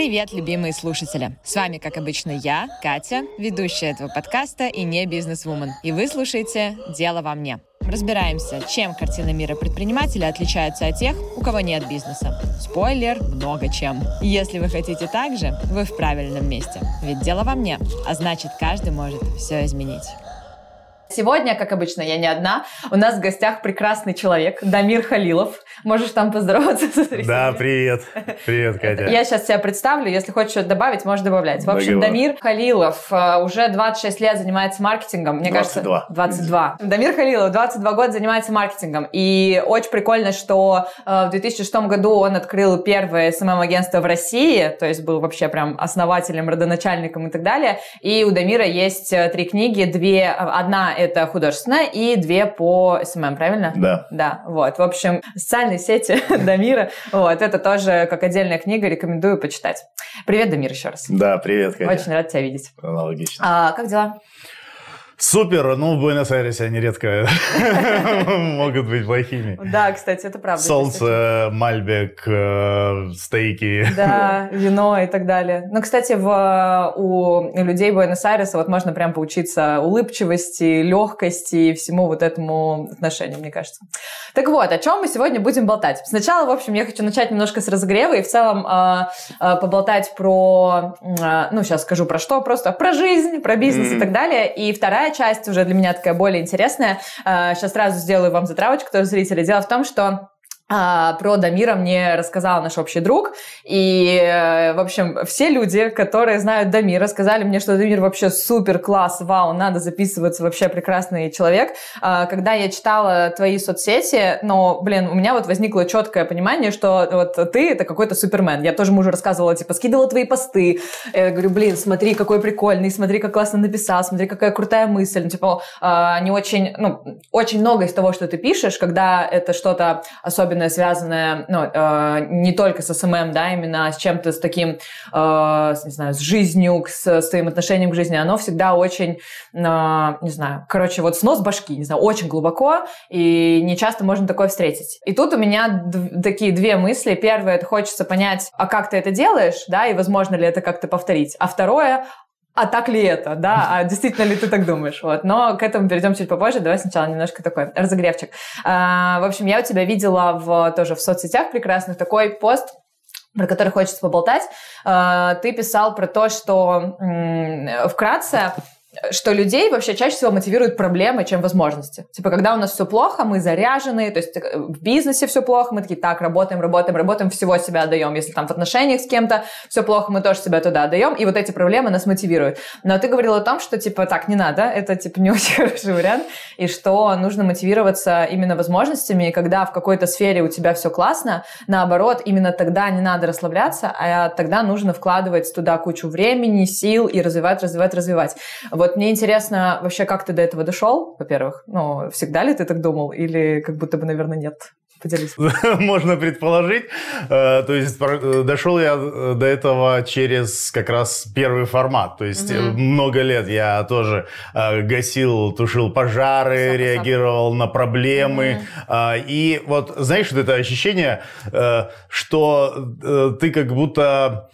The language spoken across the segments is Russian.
Привет, любимые слушатели! С вами, как обычно, я, Катя, ведущая этого подкаста и не бизнес-вумен. И вы слушаете «Дело во мне». Разбираемся, чем картина мира предпринимателя отличается от тех, у кого нет бизнеса. Спойлер, много чем. Если вы хотите так же, вы в правильном месте. Ведь дело во мне, а значит, каждый может все изменить. Сегодня, как обычно, я не одна. У нас в гостях прекрасный человек, Дамир Халилов. Можешь там поздороваться со зрителями? Да, привет. Привет, Катя. Я сейчас себя представлю. Если хочешь что-то добавить, можешь добавлять. В общем, Договор. Дамир Халилов э, уже 26 лет занимается маркетингом. Мне 22. кажется, 22. Дамир Халилов 22 года занимается маркетингом. И очень прикольно, что э, в 2006 году он открыл первое SMM-агентство в России, то есть был вообще прям основателем, родоначальником и так далее. И у Дамира есть э, три книги, две, одна это художественная и две по SMM, правильно? Да. Да, вот. В общем, социальные сети Дамира, вот, это тоже как отдельная книга, рекомендую почитать. Привет, Дамир, еще раз. Да, привет, Катя. Очень рад тебя видеть. Аналогично. А, как дела? Супер, ну в Буэнос-Айресе они редко могут быть плохими. Да, кстати, это правда. Солнце, Мальбек, э, стейки. Да, вино и так далее. Ну, кстати, в, у людей Буэнос-Айреса вот можно прям поучиться улыбчивости, легкости и всему вот этому отношению, мне кажется. Так вот, о чем мы сегодня будем болтать? Сначала, в общем, я хочу начать немножко с разогрева и в целом э, э, поболтать про, э, ну, сейчас скажу про что, просто про жизнь, про бизнес и так далее. И вторая часть уже для меня такая более интересная. Э, сейчас сразу сделаю вам затравочку, тоже зрители. Дело в том, что про Дамира мне рассказал наш общий друг. И, э, в общем, все люди, которые знают Дамира, сказали мне, что Дамир вообще супер класс, вау, надо записываться, вообще прекрасный человек. А, Когда я читала твои соцсети, но, блин, у меня вот возникло четкое понимание, что вот ты это какой-то супермен. Я тоже мужу рассказывала, типа, скидывала твои посты. Я говорю, блин, смотри, какой прикольный, смотри, как классно написал, смотри, какая крутая мысль. Ну, типа, а, они очень, ну, очень много из того, что ты пишешь, когда это что-то особенное, связанное, ну, э, не только с SMM, да, именно с чем-то с таким, э, с, не знаю, с жизнью, с, с твоим отношением к жизни, оно всегда очень, э, не знаю, короче, вот снос башки, не знаю, очень глубоко, и не часто можно такое встретить. И тут у меня такие две мысли. Первое, это хочется понять, а как ты это делаешь, да, и возможно ли это как-то повторить. А второе, а так ли это, да, а действительно ли ты так думаешь, вот, но к этому перейдем чуть попозже, давай сначала немножко такой разогревчик. А, в общем, я у тебя видела в, тоже в соцсетях прекрасных такой пост, про который хочется поболтать. А, ты писал про то, что м, вкратце что людей вообще чаще всего мотивируют проблемы, чем возможности. Типа, когда у нас все плохо, мы заряжены, то есть э, в бизнесе все плохо, мы такие, так, работаем, работаем, работаем, всего себя отдаем. Если там в отношениях с кем-то все плохо, мы тоже себя туда отдаем, и вот эти проблемы нас мотивируют. Но ты говорила о том, что, типа, так, не надо, это, типа, не очень хороший вариант, и что нужно мотивироваться именно возможностями, и когда в какой-то сфере у тебя все классно, наоборот, именно тогда не надо расслабляться, а тогда нужно вкладывать туда кучу времени, сил и развивать, развивать, развивать. Вот мне интересно вообще, как ты до этого дошел, во-первых. Ну, всегда ли ты так думал или как будто бы, наверное, нет? Поделись. Можно предположить. Э, То есть э, дошел я э, до этого через как раз первый формат. То есть Мгм. много лет я тоже гасил, тушил пожары, Сам, сам. реагировал на проблемы. А, И вот знаешь, вот это ощущение, что ты как будто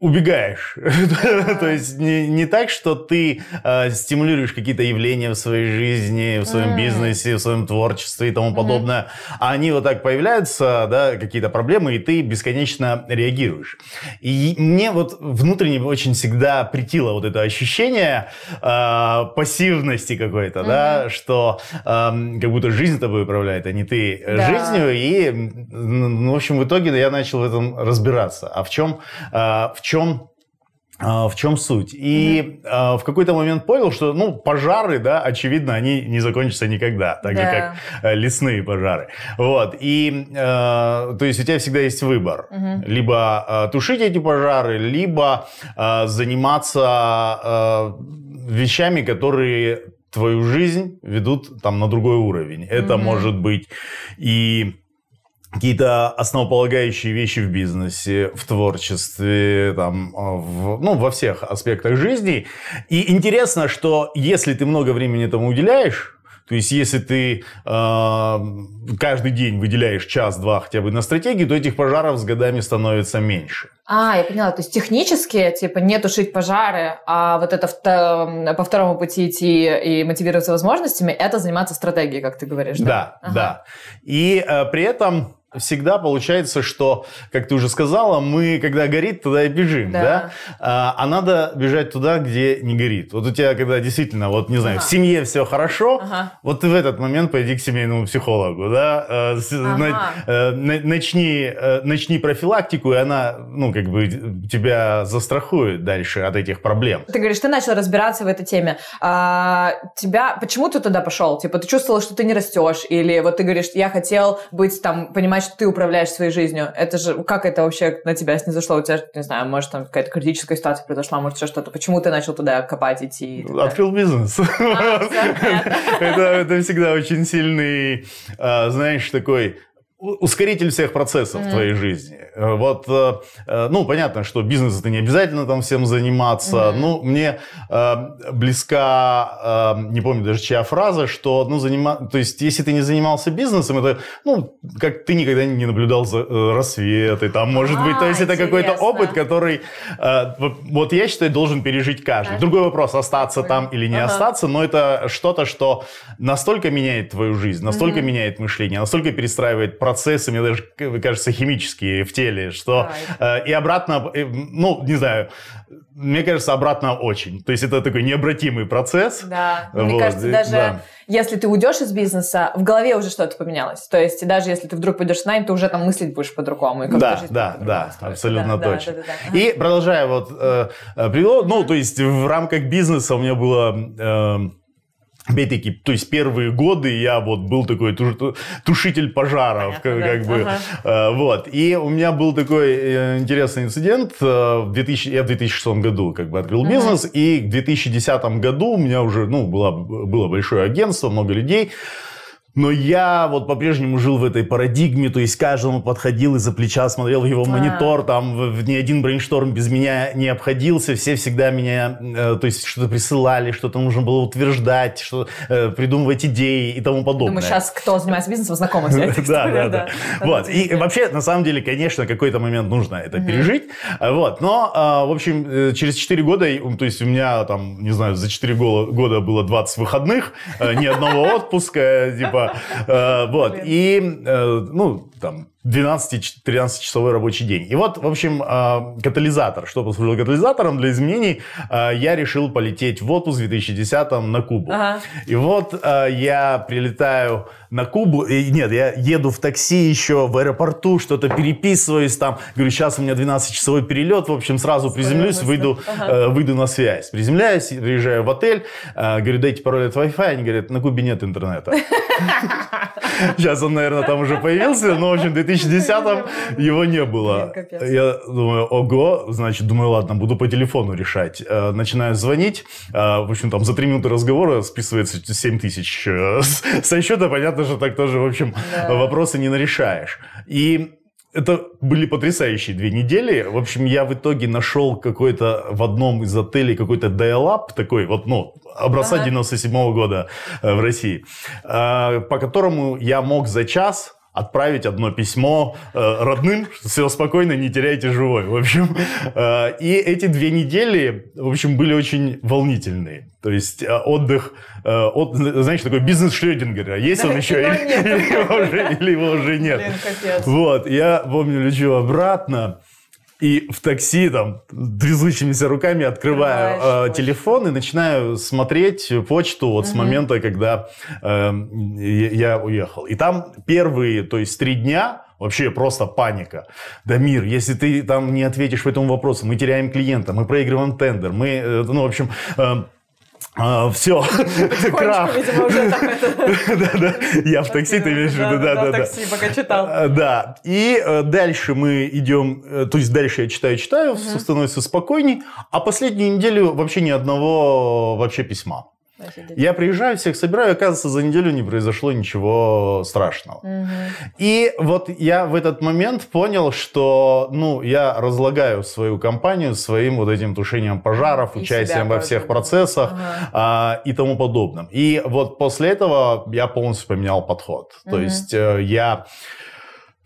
убегаешь. То есть не, не так, что ты э, стимулируешь какие-то явления в своей жизни, в своем бизнесе, в своем творчестве и тому подобное, а они вот так появляются, да, какие-то проблемы, и ты бесконечно реагируешь. И мне вот внутренне очень всегда притило вот это ощущение э, пассивности какой-то, да, что эм, как будто жизнь тобой управляет, а не ты э, Да. жизнью. И, ну, в общем, в итоге я начал в этом разбираться. А в чем, э, в чем а, в чем суть? И а, в какой-то момент понял, что, ну, пожары, да, очевидно, они не закончатся никогда, так же, Да. как э, лесные пожары. Вот, и, э, то есть у тебя всегда есть выбор. Мгм. Либо э, тушить эти пожары, либо э, заниматься э, вещами, которые твою жизнь ведут там на другой уровень. Это Мгм. может быть и какие-то основополагающие вещи в бизнесе, в творчестве, там, а, в, ну, во всех аспектах жизни. И интересно, что если ты много времени этому уделяешь, То есть, если ты э, каждый день выделяешь час-два хотя бы на стратегию, то этих пожаров с годами становится меньше. А, я поняла. То есть технически, типа, не тушить пожары, а вот это по второму пути идти и мотивироваться возможностями, это заниматься стратегией, как ты говоришь, да? Да, ага. да. И э, при этом всегда получается, что, как ты уже сказала, мы, когда горит, туда и бежим, да? да? А, а надо бежать туда, где не горит. Вот у тебя, когда действительно, вот, не знаю, ага. в семье все хорошо, ага. вот ты в этот момент пойди к семейному психологу, да? А, ага. Э, начни, э, начни профилактику, и она, ну, как бы тебя застрахует дальше от этих проблем. Ты говоришь, ты начал разбираться в этой теме. А, тебя, почему ты туда пошел? Типа, ты чувствовал, что ты не растешь? Или вот ты говоришь, я хотел быть там, понимать, что ты управляешь своей жизнью. Это же, как это вообще на тебя снизошло? У тебя, не знаю, может, там какая-то критическая ситуация произошла, может, еще что-то. Почему ты начал туда копать, идти? Открыл бизнес. А, это всегда очень сильный, а, знаешь, такой ускоритель всех процессов mm-hmm. в твоей жизни. Э, вот, э, э, ну, понятно, что бизнес это не обязательно там всем заниматься. Mm-hmm. Ну, мне близка, не помню даже чья фраза, что, ну, занима... то есть, если ты не занимался бизнесом, это, ну, как ты никогда не наблюдал за рассветы, там, может а, быть, то есть, интересно. это какой-то опыт, который, вот я считаю, должен пережить каждый. Okay. Другой вопрос, остаться там или не uh-huh. остаться, но это что-то, что настолько меняет твою жизнь, настолько mm-hmm. меняет мышление, настолько перестраивает процессы, мне даже кажется, химические в теле, что э, и обратно, э, ну, не знаю, мне кажется, обратно очень. То есть это такой необратимый процесс. Да, вот. мне кажется, даже да. если ты уйдешь из бизнеса, в голове уже что-то поменялось. То есть даже если ты вдруг пойдешь с нами, ты уже там мыслить будешь по-другому. И да, да, да, абсолютно да, точно. Да, да, да, да. И продолжая вот, э, э, ну, то есть в рамках бизнеса у меня было... Э, Опять-таки, то есть первые годы я вот был такой тушитель пожаров, Понятно, как, да. бы, ага. Э, вот. И у меня был такой э, интересный инцидент. Э, в 2000, я в 2006 году как бы открыл ага. бизнес, и в 2010 году у меня уже, ну, было, было большое агентство, много людей. Но я вот по-прежнему жил в этой парадигме, то есть каждому подходил из-за плеча, смотрел в его а. монитор, там в, ни один брейншторм без меня не обходился, все всегда меня, э, то есть что-то присылали, что-то нужно было утверждать, что э, придумывать идеи и тому подобное. Думаю, сейчас кто занимается бизнесом, знакомы с этим. Да, да, да. Вот, и вообще, на самом деле, конечно, какой-то момент нужно это пережить, вот, но, а, в общем, э, через 4 года, то есть у меня там, не знаю, за 4 года было 20 выходных, э, ни одного отпуска, типа, вот. И, э, ну, там, 12-13 часовой рабочий день. И вот, в общем, э, катализатор. Что послужило катализатором для изменений? Я решил полететь в отпуск в 2010 на Кубу. Ага. И вот я прилетаю на Кубу. И, нет, я еду в такси еще в аэропорту, что-то переписываюсь там. Говорю, сейчас у меня 12-часовой перелет. В общем, сразу приземлюсь, выйду, ага. выйду на связь. Приземляюсь, приезжаю в отель. Говорю, дайте пароль от Wi-Fi. Они говорят, на Кубе нет интернета. Сейчас он, наверное, там уже появился, но, в общем, 2010-м его не было. Я думаю, ого, значит, думаю, ладно, буду по телефону решать. Э, начинаю звонить, э, в общем, там за три минуты разговора списывается 7 тысяч э, со счета, понятно, что так тоже, в общем, вопросы не нарешаешь. И это были потрясающие две недели. В общем, я в итоге нашел какой-то в одном из отелей какой-то dial-up такой, вот, ну, образца ага. 97 -го года в России, по которому я мог за час отправить одно письмо э, родным, все спокойно, не теряйте живой. В общем, э, и эти две недели, в общем, были очень волнительные. То есть э, отдых, э, от, знаешь, такой бизнес Шрёдингера. Есть да, он еще или, или, его уже, или его уже нет? Блин. Вот, я помню, лечу обратно. И в такси там трясущимися руками открываю э, телефон и начинаю смотреть почту вот угу. с момента, когда э, я уехал. И там первые, то есть три дня Вообще просто паника. Дамир, если ты там не ответишь по этому вопросу, мы теряем клиента, мы проигрываем тендер, мы, э, ну, в общем, э, а, все, крах. Я в такси, ты имеешь в виду, да, да, да. такси, пока читал. А, да, и э, дальше мы идем, э, то есть дальше я читаю, читаю, становится спокойней, а последнюю неделю вообще ни одного вообще письма. Я приезжаю, всех собираю, оказывается, за неделю не произошло ничего страшного. Угу. И вот я в этот момент понял, что ну, я разлагаю свою компанию своим вот этим тушением пожаров, и участием во всех процессах ага. а, и тому подобном. И вот после этого я полностью поменял подход. Угу. То есть э, я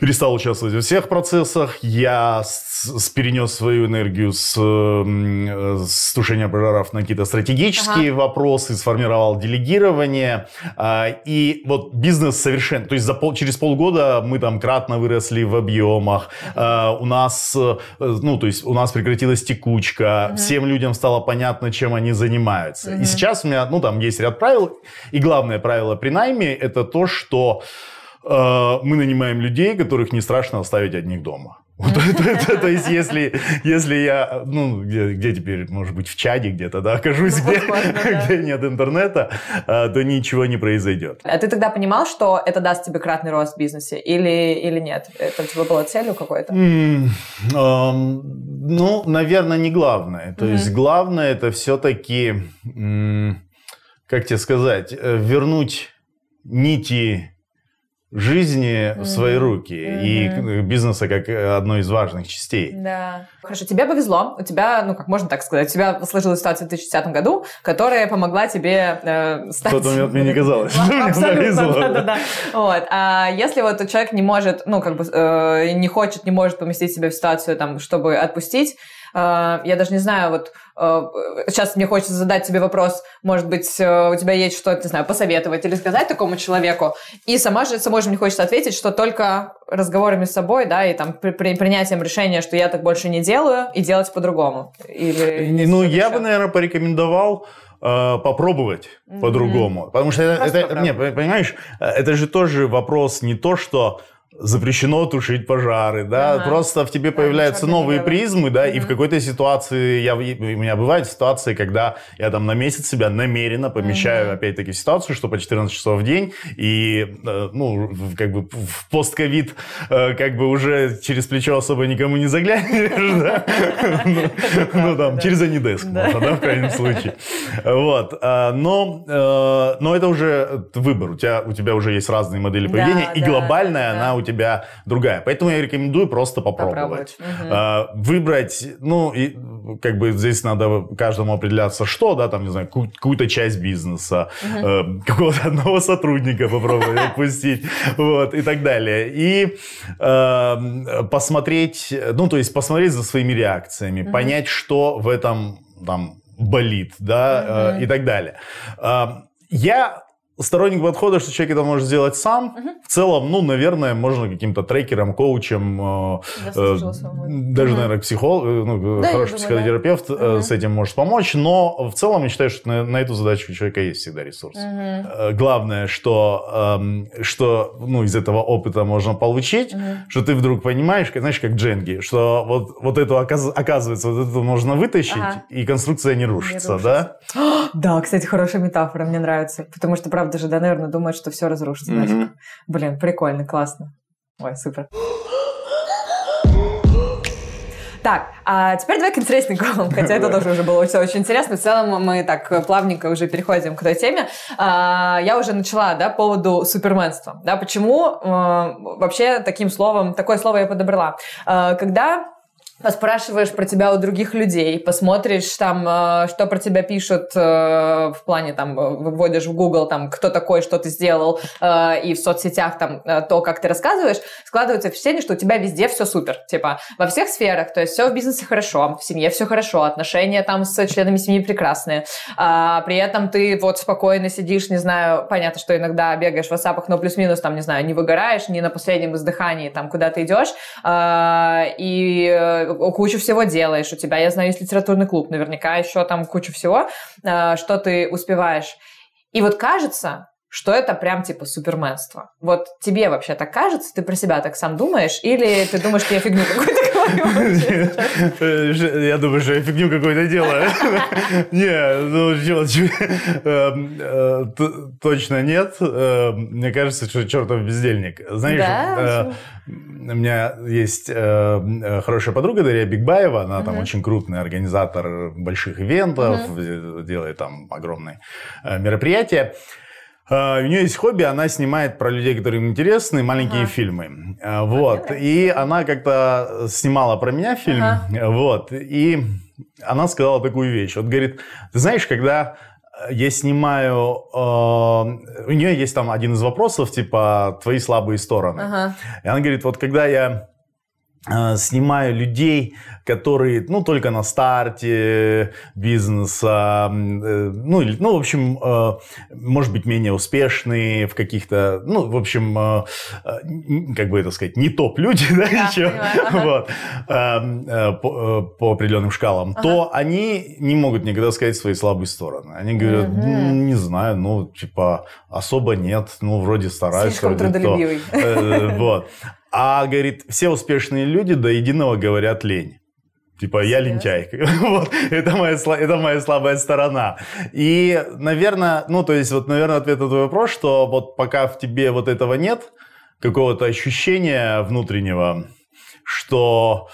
перестал участвовать во всех процессах, я с, с, перенес свою энергию с, с тушения пожаров на какие-то стратегические ага. вопросы, сформировал делегирование, а, и вот бизнес совершенно, то есть за пол, через полгода мы там кратно выросли в объемах, ага. у нас, э, ну, то есть у нас прекратилась текучка, ага. всем людям стало понятно, чем они занимаются. Ага. И сейчас у меня, ну, там есть ряд правил, и главное правило при найме это то, что Э, мы нанимаем людей, которых не страшно оставить одних дома. То есть, если, если я, ну, где, где теперь, может быть, в чаде где-то, да, окажусь, ну, где, где нет интернета, э, то ничего не произойдет. А ты тогда понимал, что это даст тебе кратный рост в бизнесе или, или нет? Это у тебя была целью какой-то? ну, наверное, не главное. То есть, главное это все-таки, как тебе сказать, э, вернуть нити жизни в свои руки mm-hmm. и бизнеса как одной из важных частей. Да. Хорошо, тебе повезло. У тебя, ну, как можно так сказать, у тебя сложилась ситуация в 2010 году, которая помогла тебе э, стать... В тот момент мне не казалось, что мне повезло. Да-да-да. Вот. А если вот человек не может, ну, как бы, э, не хочет, не может поместить себя в ситуацию, там, чтобы отпустить, э, я даже не знаю, вот Э, сейчас мне хочется задать тебе вопрос, может быть, э, у тебя есть что-то, не знаю, посоветовать или сказать такому человеку, и сама же, самой же мне хочется ответить, что только разговорами с собой, да, и там при, при принятием решения, что я так больше не делаю, и делать по-другому. Или, ну, я еще. бы, наверное, порекомендовал э, попробовать mm-hmm. по-другому. Потому что это, это не, понимаешь, это же тоже вопрос не то, что запрещено тушить пожары, да, ага. просто в тебе да, появляются новые призмы, да, угу. и в какой-то ситуации, я, у меня бывают ситуации, когда я там на месяц себя намеренно помещаю, угу. опять-таки, в ситуацию, что по 14 часов в день, и, э, ну, как бы в постковид, э, как бы уже через плечо особо никому не заглянешь, да, ну, ну, там, через Анидеск да, в крайнем случае, вот, а, но, э, но это уже выбор, у тебя, у тебя уже есть разные модели поведения, и глобальная она у тебя другая. Поэтому я рекомендую просто попробовать. попробовать. Угу. Выбрать, ну, и, как бы здесь надо каждому определяться, что, да, там, не знаю, какую-то часть бизнеса, угу. какого-то одного сотрудника попробовать отпустить, вот, и так далее. И э, посмотреть, ну, то есть посмотреть за своими реакциями, понять, что в этом, там, болит, да, угу. и так далее. Я сторонник подхода, что человек это может сделать сам. Угу. В целом, ну, наверное, можно каким-то трекером, коучем, э, э, даже, угу. наверное, психолог, э, ну, да, хороший психотерапевт да. с этим может помочь. Но в целом я считаю, что на, на эту задачу у человека есть всегда ресурс. Угу. Главное, что, э, что ну, из этого опыта можно получить, угу. что ты вдруг понимаешь, знаешь, как Дженги, что вот, вот эту, оказывается, вот эту можно вытащить, ага. и конструкция не рушится, не рушится. да? Да, кстати, хорошая метафора, мне нравится. Потому что, правда, же, да, наверное, думает, что все разрушится. Mm-hmm. Блин, прикольно, классно. Ой, супер. Так, а теперь давай к интересненькому, хотя это тоже уже было все очень интересно. В целом мы так плавненько уже переходим к той теме. А, я уже начала, да, по поводу суперменства. Да, почему а, вообще таким словом, такое слово я подобрала? А, когда поспрашиваешь про тебя у других людей, посмотришь там, э, что про тебя пишут э, в плане там, э, вводишь в Google там, кто такой, что ты сделал, и в соцсетях там то, как ты рассказываешь, складывается впечатление, что у тебя везде все супер. Типа во всех сферах, то есть все в бизнесе хорошо, в семье все хорошо, отношения там с членами семьи прекрасные. А, при этом ты вот спокойно сидишь, не знаю, понятно, что иногда бегаешь в WhatsApp, но плюс-минус там, не знаю, не выгораешь, не на последнем издыхании там куда ты идешь. А, и кучу всего делаешь, у тебя, я знаю, есть литературный клуб, наверняка еще там кучу всего, э, что ты успеваешь. И вот кажется, что это прям типа суперменство. Вот тебе вообще так кажется? Ты про себя так сам думаешь? Или ты думаешь, что я фигню какую-то говорю? Я думаю, что я фигню какую-то делаю. Не, ну эм, э, точно нет. Э, мне кажется, что чертов бездельник. Знаешь, э, у меня есть хорошая подруга Дарья Бигбаева, она там очень крупный организатор больших ивентов, делает там огромные мероприятия. А, у нее есть хобби, она снимает про людей, которые им интересны, маленькие ага. фильмы. А, вот. И она как-то снимала про меня фильм. Ага. Вот. И она сказала такую вещь. Вот говорит, ты знаешь, когда я снимаю, э, у нее есть там один из вопросов, типа, твои слабые стороны. Ага. И она говорит, вот когда я Э, снимаю людей, которые, ну, только на старте бизнеса, э, ну, или, ну, в общем, э, может быть, менее успешные в каких-то, ну, в общем, как бы это сказать, не топ-люди, да, да еще, вот, по, по определенным шкалам, ага. то они не могут никогда сказать свои слабые стороны. Они говорят, угу. не знаю, ну, типа, особо нет, ну, вроде стараюсь. Слишком вроде. То. Вот. А, говорит, все успешные люди до единого говорят лень. Типа, я лентяй. вот, это моя, это моя слабая сторона. И, наверное, ну, то есть, вот, наверное, ответ на твой вопрос, что вот пока в тебе вот этого нет, какого-то ощущения внутреннего, что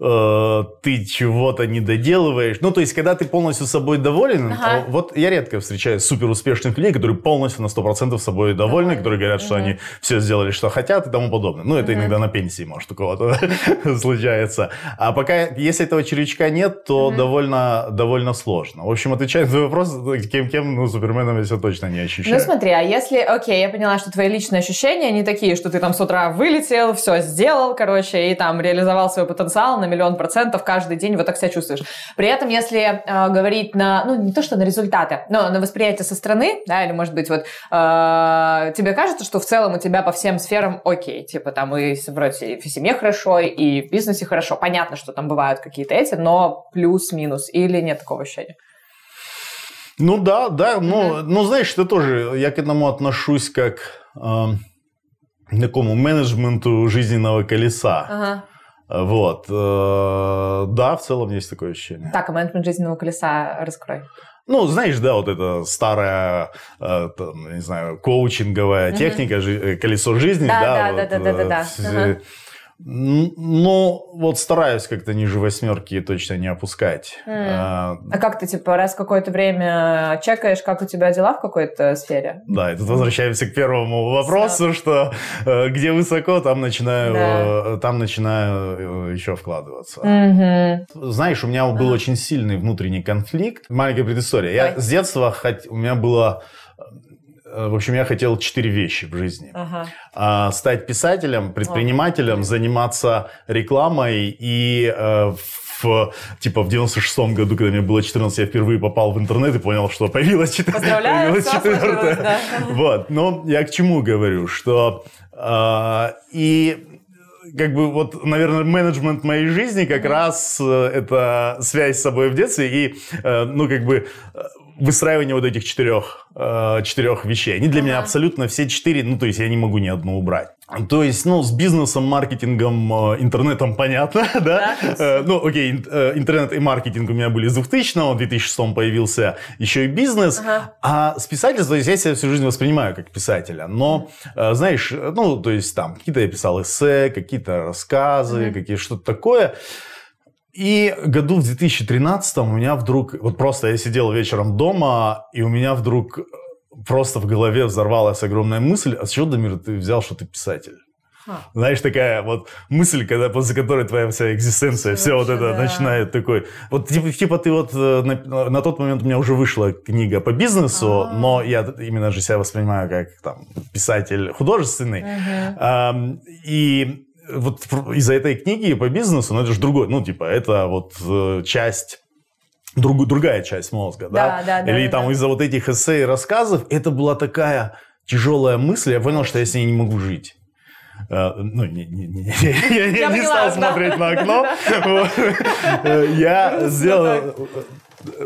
э, ты чего-то не доделываешь. Ну, то есть, когда ты полностью собой доволен, ага. вот я редко встречаю супер успешных людей, которые полностью на 100% собой довольны, которые говорят, что угу. они все сделали, что хотят и тому подобное. Ну, это угу. иногда на пенсии, может, у кого-то случается. А пока, если этого червячка нет, то угу. довольно, довольно сложно. В общем, отвечая на твой вопрос, кем-кем, ну, суперменом я себя точно не ощущаю. Ну, смотри, а если, окей, я поняла, что твои личные ощущения не такие, что ты там с утра вылетел, все сделал, короче, и там реализовал свой потенциал на миллион процентов каждый день вот так себя чувствуешь. При этом, если э, говорить на, ну, не то, что на результаты, но на восприятие со стороны, да, или, может быть, вот э, тебе кажется, что в целом у тебя по всем сферам окей, типа там и вроде и в семье хорошо, и в бизнесе хорошо. Понятно, что там бывают какие-то эти, но плюс-минус, или нет такого ощущения? Ну да, да, ну, mm-hmm. ну знаешь, это тоже, я к этому отношусь как э, такому менеджменту жизненного колеса. Ага. Вот. Э, да, в целом есть такое ощущение. Так, а менеджмент жизненного колеса раскрой. Ну, знаешь, да, вот эта старая, э, там, не знаю, коучинговая mm-hmm. техника, э, колесо жизни, да, да, да, вот, да, да, да, да, да. Ну, вот стараюсь как-то ниже восьмерки точно не опускать. Mm. А, а как ты, типа, раз какое-то время чекаешь, как у тебя дела в какой-то сфере? Да, и тут возвращаемся к первому вопросу, Все. что э, где высоко, там начинаю, да. там начинаю э, еще вкладываться. Mm-hmm. Знаешь, у меня был очень сильный внутренний конфликт. Маленькая предыстория. Я с детства, хоть, у меня было Э, в общем, я хотел четыре вещи в жизни. Ага. А, стать писателем, предпринимателем, О. заниматься рекламой и э, в, типа в 96-м году, когда мне было 14, я впервые попал в интернет и понял, что появилась, появилась четвертая. Да. Вот, но я к чему говорю, что э, и как бы вот, наверное, менеджмент моей жизни как раз э, это связь с собой в детстве и, э, ну, как бы выстраивание вот этих четырех, э, четырех вещей. Они для ага. меня абсолютно все четыре, ну, то есть я не могу ни одну убрать. То есть, ну, с бизнесом, маркетингом, э, интернетом понятно, да? да э, ну, окей, э, интернет и маркетинг у меня были с 2000 в 2006 появился еще и бизнес. Ага. А с писательством, то есть я себя всю жизнь воспринимаю как писателя. Но, знаешь, ну, то есть там какие-то я писал эссе, какие-то рассказы, mm какие что-то такое. И году в 2013 у меня вдруг, вот просто я сидел вечером дома, и у меня вдруг просто в голове взорвалась огромная мысль, а с чего, Дамир, ты взял, что ты писатель? Ха. Знаешь, такая вот мысль, когда после которой твоя вся экзистенция, все, вот это да. начинает такой. Вот типа, типа ты вот э, на, на тот момент у меня уже вышла книга по бизнесу, А-а-а. но я именно же себя воспринимаю как там писатель художественный. Угу. А, и вот из-за этой книги по бизнесу, ну это же другой, ну типа это вот э, часть друг, другая часть мозга, да? Да, да, Или да, там да. из-за вот этих эссе и рассказов, это была такая тяжелая мысль, я понял, что я с ней не могу жить. э, ну, не, не, не, я, я не стал смотреть на окно, я сделал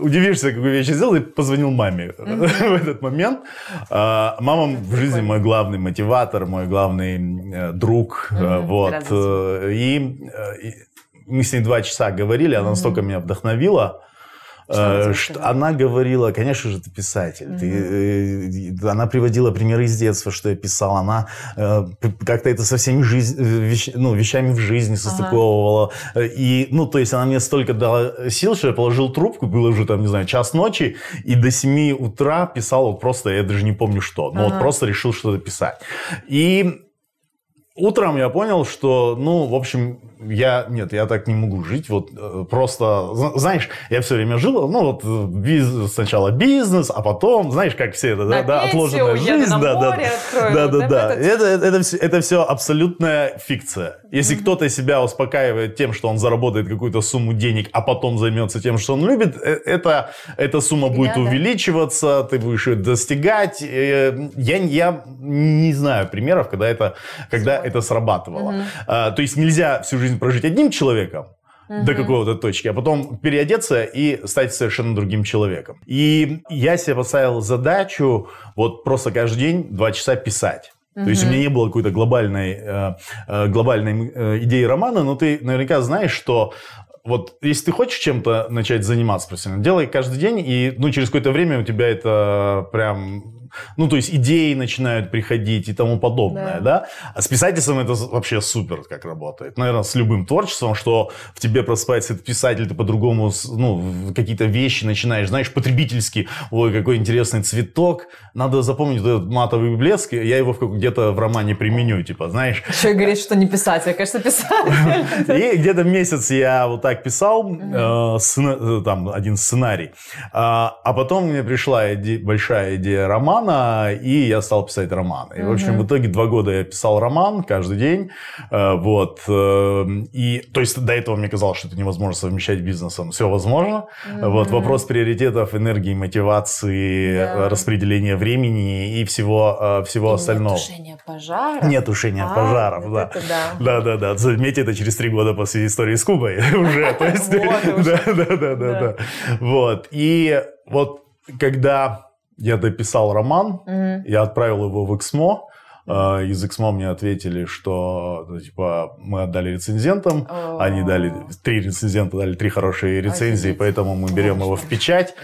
удивишься, какую вещь я сделал, и позвонил маме mm-hmm. в этот момент. А, мама в жизни мой главный мотиватор, мой главный э, друг. Mm-hmm. Вот. И, и мы с ней два часа говорили, она mm-hmm. настолько меня вдохновила. Что э, она говорила, конечно же, ты писатель. Mm-hmm. Ты, э, она приводила примеры из детства, что я писал. Она э, как-то это со всеми жизнь, вещ, ну, вещами в жизни состыковывала. Ага. И, ну, то есть она мне столько дала сил, что я положил трубку, было уже там, не знаю, час ночи, и до 7 утра писал вот просто, я даже не помню что, но ага. вот просто решил что-то писать. И Утром я понял, что, ну, в общем, я, нет, я так не могу жить, вот э, просто, знаешь, я все время жил, ну, вот бизнес, сначала бизнес, а потом, знаешь, как все это, да, да, отложенная жизнь, да, да, открою, да, да, да, это, это, это, все, это все абсолютная фикция. Если mm-hmm. кто-то себя успокаивает тем, что он заработает какую-то сумму денег, а потом займется тем, что он любит, э, это, эта сумма Фигня, будет увеличиваться, ты будешь ее достигать. Э, я, я не знаю примеров, когда это, когда это срабатывало. А, то есть нельзя всю жизнь прожить одним человеком, угу. до какого-то точки, а потом переодеться и стать совершенно другим человеком. И я себе поставил задачу вот просто каждый день два часа писать. То есть у меня не было какой-то глобальной, э, э, глобальной э, идеи романа, но ты наверняка знаешь, что вот если ты хочешь чем-то начать заниматься профессионально, делай каждый день, и ну, через какое-то время у тебя это прям ну, то есть идеи начинают приходить и тому подобное, да. да? А с писательством это вообще супер как работает. Наверное, с любым творчеством, что в тебе просыпается этот писатель, ты по-другому, ну, какие-то вещи начинаешь, знаешь, потребительски, ой, какой интересный цветок, надо запомнить этот матовый блеск, я его где-то в романе применю, типа, знаешь. И говорит, что не писатель, конечно, писатель. И где-то месяц я вот так писал, э, э, там, один сценарий, а, а потом мне пришла большая идея романа, романа, и я стал писать роман. И, в общем, в итоге два года я писал роман каждый день. Э, вот. Э, и, то есть, до этого мне казалось, что это невозможно совмещать бизнесом. Все возможно. Вот. Вопрос приоритетов, энергии, мотивации, распределения времени и всего, э, всего и остального. Нет тушения пожаров. Нет тушения а, пожаров, да. да. Да, да, да. Заметьте, это через три года после истории с Кубой уже. Да, да, да, да. Вот. И вот когда я дописал роман, mm я отправил его в Эксмо. Uh, из Эксмо мне ответили, что ну, типа мы отдали рецензентам, oh. они дали три рецензента дали три хорошие рецензии, Офигеть. поэтому мы берем его в печать.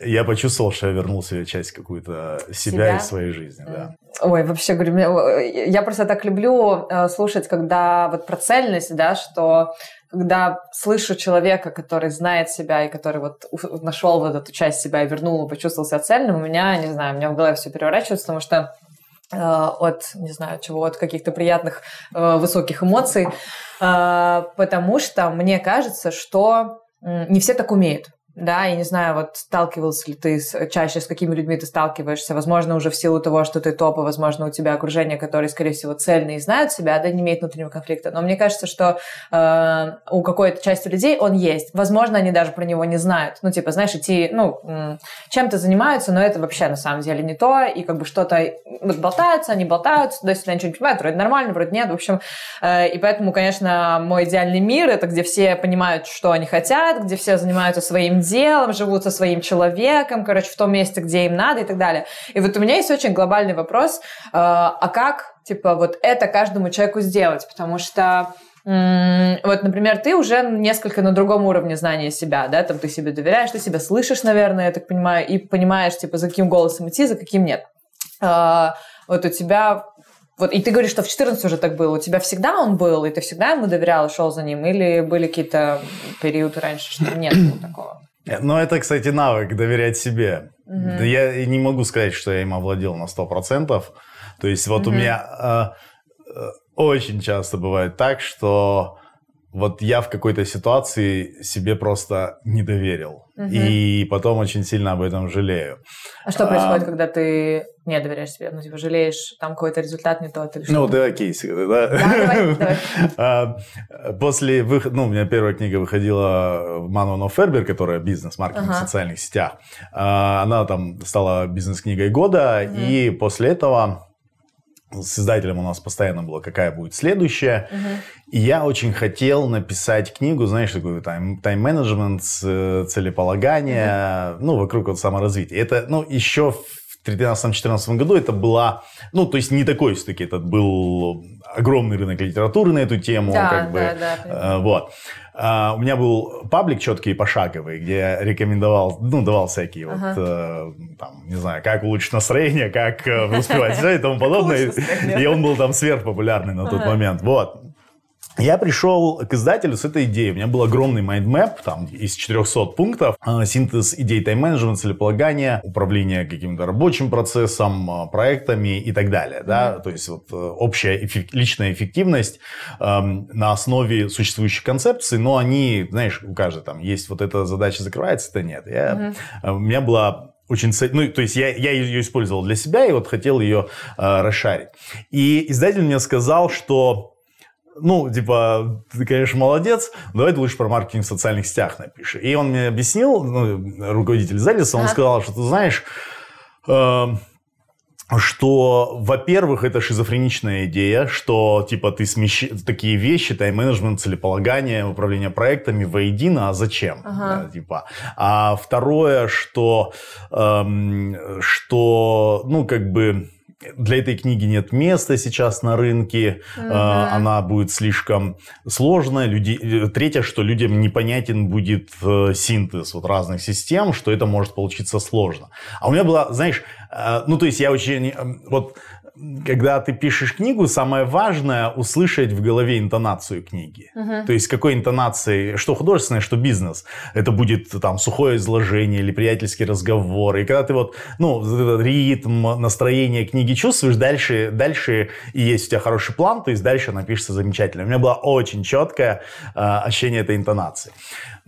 Я почувствовал, что я вернул себе часть какую-то себя, себя? из своей жизни, mm. да. Ой, вообще говорю, я просто так люблю э, слушать, когда вот про цельность, да, что когда слышу человека, который знает себя и который вот нашел вот эту часть себя и вернул, почувствовал себя цельным, у меня, не знаю, у меня в голове все переворачивается, потому что э, от, не знаю, чего, от каких-то приятных э, высоких эмоций, э, потому что мне кажется, что не все так умеют да, я не знаю, вот сталкивался ли ты с, чаще, с какими людьми ты сталкиваешься, возможно, уже в силу того, что ты топ, и, возможно, у тебя окружение, которое, скорее всего, цельные и знают себя, да, не имеет внутреннего конфликта, но мне кажется, что э, у какой-то части людей он есть, возможно, они даже про него не знают, ну, типа, знаешь, идти, ну, чем-то занимаются, но это вообще, на самом деле, не то, и как бы что-то, вот болтаются, они болтаются, туда-сюда ничего не понимают, вроде нормально, вроде нет, в общем, э, и поэтому, конечно, мой идеальный мир, это где все понимают, что они хотят, где все занимаются своим делом, живут со своим человеком, короче, в том месте, где им надо и так далее. И вот у меня есть очень глобальный вопрос, э, а как, типа, вот это каждому человеку сделать? Потому что вот, например, ты уже несколько на другом уровне знания себя, да, там ты себе доверяешь, ты себя слышишь, наверное, я так понимаю, и понимаешь, типа, за каким голосом идти, за каким нет. А, вот у тебя вот, и ты говоришь, что в 14 уже так было. У тебя всегда он был, и ты всегда ему доверял шел за ним? Или были какие-то периоды раньше, что нет такого? Ну, это, кстати, навык доверять себе. Угу. Я не могу сказать, что я им овладел на 100%. То есть вот угу. у меня э, э, очень часто бывает так, что вот я в какой-то ситуации себе просто не доверил. Угу. И потом очень сильно об этом жалею. А что происходит, а, когда ты не доверяешь себе? Ну, типа, жалеешь, там какой-то результат не тот или что? Ну, да, кейс. Да, да давай, давай. А, после выхода, ну, у меня первая книга выходила в Мануно Фербер, которая бизнес-маркетинг ага. в социальных сетях. А, она там стала бизнес-книгой года, угу. и после этого с издателем у нас постоянно было, какая будет следующая. Угу. И я очень хотел написать книгу, знаешь, такую тайм, тайм-менеджмент, целеполагание, угу. ну, вокруг вот саморазвития. Это, ну, еще в 2013-2014 году это была, ну, то есть не такой все-таки, это был огромный рынок литературы на эту тему, да, как бы, да, да, э, вот. Uh, у меня был паблик четкий и пошаговый, где я рекомендовал, ну, давал всякие ага. вот, uh, там, не знаю, как улучшить настроение, как uh, успевать и тому подобное. И он был там сверхпопулярный на тот момент. Вот. Я пришел к издателю с этой идеей. У меня был огромный mind map, там, из 400 пунктов. А, синтез идей тайм-менеджмента, целеполагания, управление каким-то рабочим процессом, а, проектами и так далее. Да? Mm-hmm. То есть, вот, э, общая эффект, личная эффективность э, на основе существующих концепций, но они, знаешь, у каждого там есть вот эта задача закрывается, это нет. Я, mm-hmm. У меня была очень, ну, то есть я, я ее использовал для себя и вот хотел ее э, расшарить. И издатель мне сказал, что ну, типа, ты, конечно, молодец, давай ты лучше про маркетинг в социальных сетях напиши. И он мне объяснил, ну, руководитель Залиса, он ага. сказал, что ты знаешь, э, что, во-первых, это шизофреничная идея, что, типа, ты смещаешь такие вещи, тайм-менеджмент, целеполагание, управление проектами воедино, а зачем? Ага. Да, типа. А второе, что, эм, что, ну, как бы для этой книги нет места сейчас на рынке, угу. она будет слишком сложная. Люди... Э, третье, что людям непонятен будет э, синтез вот разных систем, что это может получиться сложно. А у меня была, знаешь, э, ну то есть я очень, вот когда ты пишешь книгу, самое важное услышать в голове интонацию книги. Uh-huh. То есть какой интонацией, что художественное, что бизнес. Это будет там сухое изложение или приятельский разговор. И когда ты вот, ну, этот ритм, настроение книги чувствуешь, дальше, дальше и есть у тебя хороший план, то есть дальше напишется замечательно. У меня было очень четкое э, ощущение этой интонации.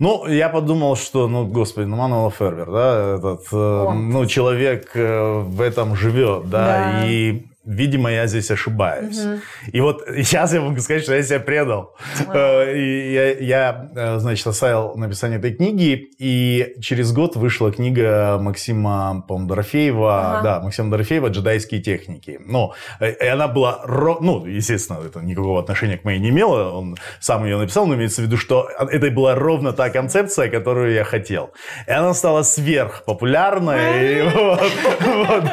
Ну, я подумал, что, ну, господи, ну, Мануэл Фербер, да, этот, э, ну, человек э, в этом живет, да, да. и видимо, я здесь ошибаюсь. Угу. И вот сейчас я могу сказать, что я себя предал. Wow. И я, я, э, значит, оставил написание этой книги, и через год вышла книга Максима, по-моему, Дорофеева, ага. да, Максима Дорофеева «Джедайские техники». Ну, э, и она была, ну, естественно, это никакого отношения к моей не имела, он сам ее написал, но имеется в виду, что это была ровно та концепция, которую я хотел. И она стала сверхпопулярной, и вот, вот,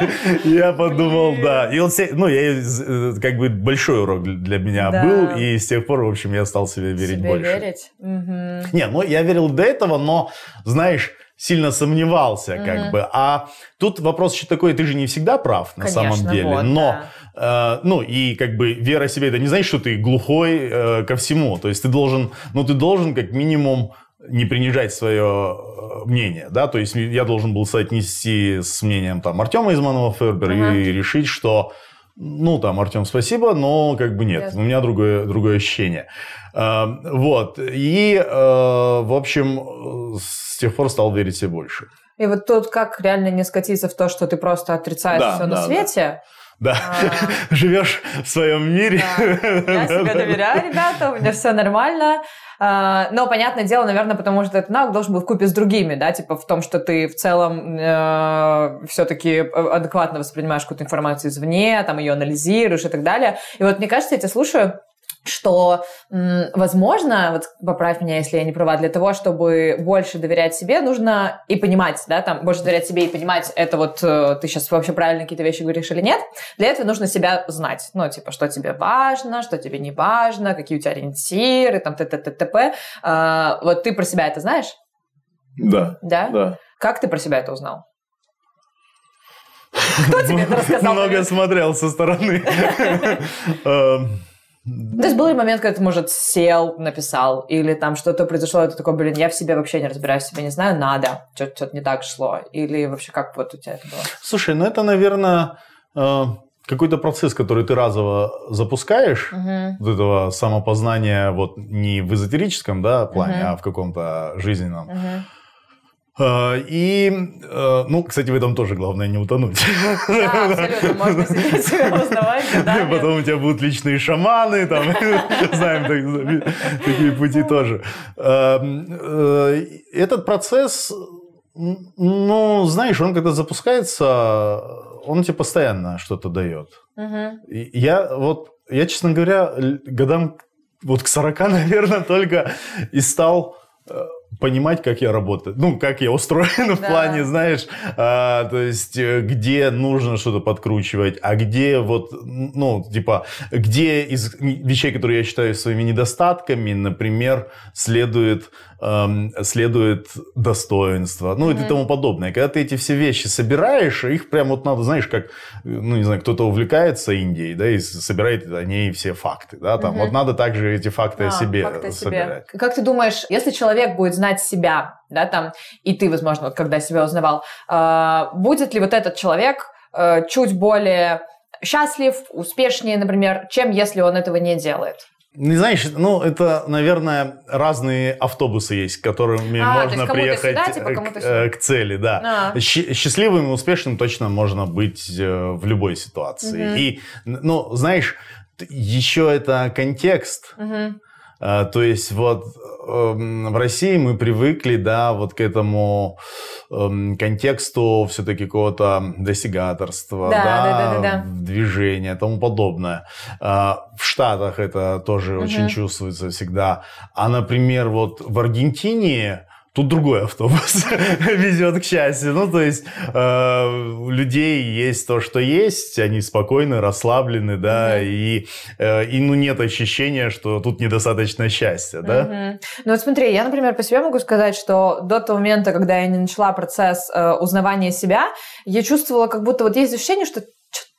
я подумал, да. И он ну, я, как бы большой урок для меня да. был, и с тех пор, в общем, я стал себе верить себе больше. верить? Угу. Не, ну, я верил до этого, но, знаешь, сильно сомневался, угу. как бы. А тут вопрос еще такой, ты же не всегда прав, на Конечно, самом деле. Вот, но, да. э, ну, и как бы вера в себя, это не значит, что ты глухой э, ко всему. То есть ты должен, ну, ты должен как минимум не принижать свое э, мнение, да, то есть я должен был соотнести с мнением там Артема Изманова Фербер uh и решить, что ну, там, Артем, спасибо, но как бы нет, Ясно. у меня другое, другое ощущение. А, вот, и, а, в общем, с тех пор стал верить себе больше. И вот тут как реально не скатиться в то, что ты просто отрицаешь да, все да, на свете? Да, а... живешь в своем мире. Да. Я себе доверяю, ребята, у меня все нормально. А, но, понятное дело, наверное, потому что этот навык должен был в купе с другими, да, типа в том, что ты в целом э, все-таки адекватно воспринимаешь какую-то информацию извне, там ее анализируешь и так далее. И вот мне кажется, я тебя слушаю, что, возможно, вот поправь меня, если я не права, для того, чтобы больше доверять себе, нужно и понимать, да, там, больше доверять себе и понимать, это вот э, ты сейчас вообще правильно какие-то вещи говоришь или нет, для этого нужно себя знать, ну, типа, что тебе важно, что тебе не важно, какие у тебя ориентиры, там, т.т.т.т.п. А, вот ты про себя это знаешь? Да. Да? Да. Как ты про себя это узнал? Кто тебе это рассказал? Много смотрел со стороны. То есть был ли момент, когда ты, может, сел, написал, или там что-то произошло, и ты такой, блин, я в себе вообще не разбираюсь, себе не знаю, надо, что-то не так шло, или вообще как вот у тебя это было? Слушай, ну это, наверное, э, какой-то процесс, который ты разово запускаешь, угу. вот этого самопознания вот не в эзотерическом да, плане, угу. а в каком-то жизненном. Угу и, э, ну, кстати, в этом тоже главное не утонуть. Да, абсолютно, можно себя узнавать. Потом у тебя будут личные шаманы, там, знаем такие пути тоже. А, э, этот процесс Ну, знаешь, он когда запускается, он тебе постоянно что-то дает. Я вот, я, честно говоря, годам вот к 40, наверное, только и стал э, понимать, как я работаю. Ну, как я устроен в Да. плане, знаешь, а, то есть, э, где нужно что-то подкручивать, а где вот, ну, типа, где из вещей, которые я считаю своими недостатками, например, следует, эм, следует достоинство, ну, и Мгм. тому подобное. Когда ты эти все вещи собираешь, их прям вот надо, знаешь, как, ну, не знаю, кто-то увлекается Индией, да, и собирает о ней все факты, да, там, Мгм. вот надо также эти факты о А, себе факты о себе. собирать. Как ты думаешь, если человек будет знать себя, да, там, и ты, возможно, вот когда себя узнавал, а, будет ли вот этот человек а, чуть более счастлив, успешнее, например, чем если он этого не делает? Не знаешь, ну, это, наверное, разные автобусы есть, которыми А, можно приехать сюда, типа, э, кому-то к, э, к цели, да. А. Щ- Счастливым и успешным точно можно быть э, в любой ситуации. Мгм. И, ну, знаешь, еще это контекст. Мгм. А, То есть вот эм, в России мы привыкли, да, вот к этому эм, контексту все-таки какого-то достигаторства, Да, да, да, да, да. движения и тому подобное. А, В Штатах это тоже Мгм. очень чувствуется всегда. А, например, вот в Аргентине Тут другой автобус везет к счастью. Ну, то есть э, у людей есть то, что есть, они спокойны, расслаблены, да, Мгм. и, э, и ну, нет ощущения, что тут недостаточно счастья, да. Мгм. Ну вот смотри, я, например, по себе могу сказать, что до того момента, когда я не начала процесс э, узнавания себя, я чувствовала, как будто вот есть ощущение, что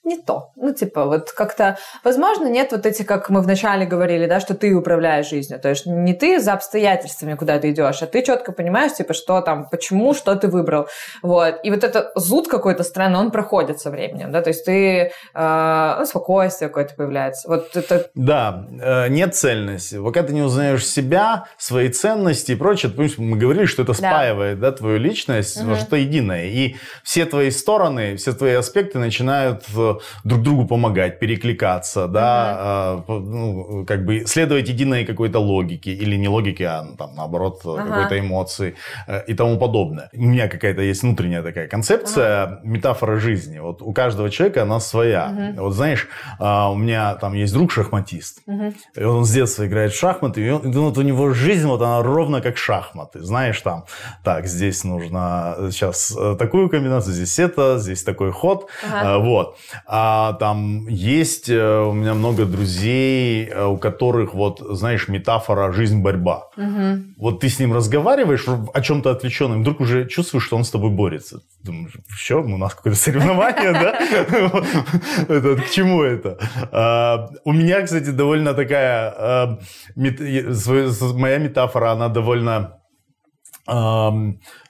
не то. Ну, типа, вот как-то, возможно, нет вот этих, как мы вначале говорили, да, что ты управляешь жизнью. То есть не ты за обстоятельствами куда ты идешь, а ты четко понимаешь, типа, что там, почему, что ты выбрал. Вот. И вот этот зуд какой-то странный, он проходит со временем, да, то есть ты, э, ну, спокойствие какое-то появляется. Вот это Да, э, нет цельности. Пока ты не узнаешь себя, свои ценности и прочее, помнишь, мы говорили, что это спаивает да, твою личность во что-то единое. И все твои стороны, все твои аспекты начинают э, друг другу помогать, перекликаться, да, э, по- ну, как бы следовать единой какой-то логике, или не логике, а ну, там, наоборот, Ага. какой-то эмоции э, и тому подобное. У меня какая-то есть внутренняя такая концепция, метафора жизни. Вот у каждого человека она своя. Мгм. Вот знаешь, а, у меня там есть друг шахматист, мгм. и он с детства играет в шахматы, и, он, и вот у него жизнь, вот она ровно как шахматы. Знаешь, там, так, здесь нужно сейчас э, такую комбинацию, здесь это, здесь такой ход. Ага. Э, Вот. А там есть э, у меня много друзей, э, у которых, вот, знаешь, метафора «жизнь-борьба». Мгм. Вот ты с ним разговариваешь о чем-то отвлеченном, вдруг уже чувствуешь, что он с тобой борется. Думаешь, что, у нас какое-то соревнование, да? Это К чему это? А, У меня, кстати, довольно такая... с- Моя метафора, она довольно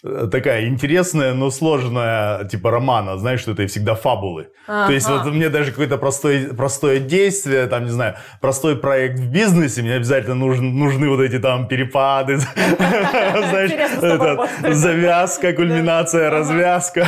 такая интересная, но сложная, типа романа, знаешь, что это всегда фабулы. То есть Ага. вот мне даже какое-то простое, простое действие, там, не знаю, простой проект в бизнесе, мне обязательно нужен, нужны вот эти там перепады, знаешь, завязка, кульминация, Ага. развязка.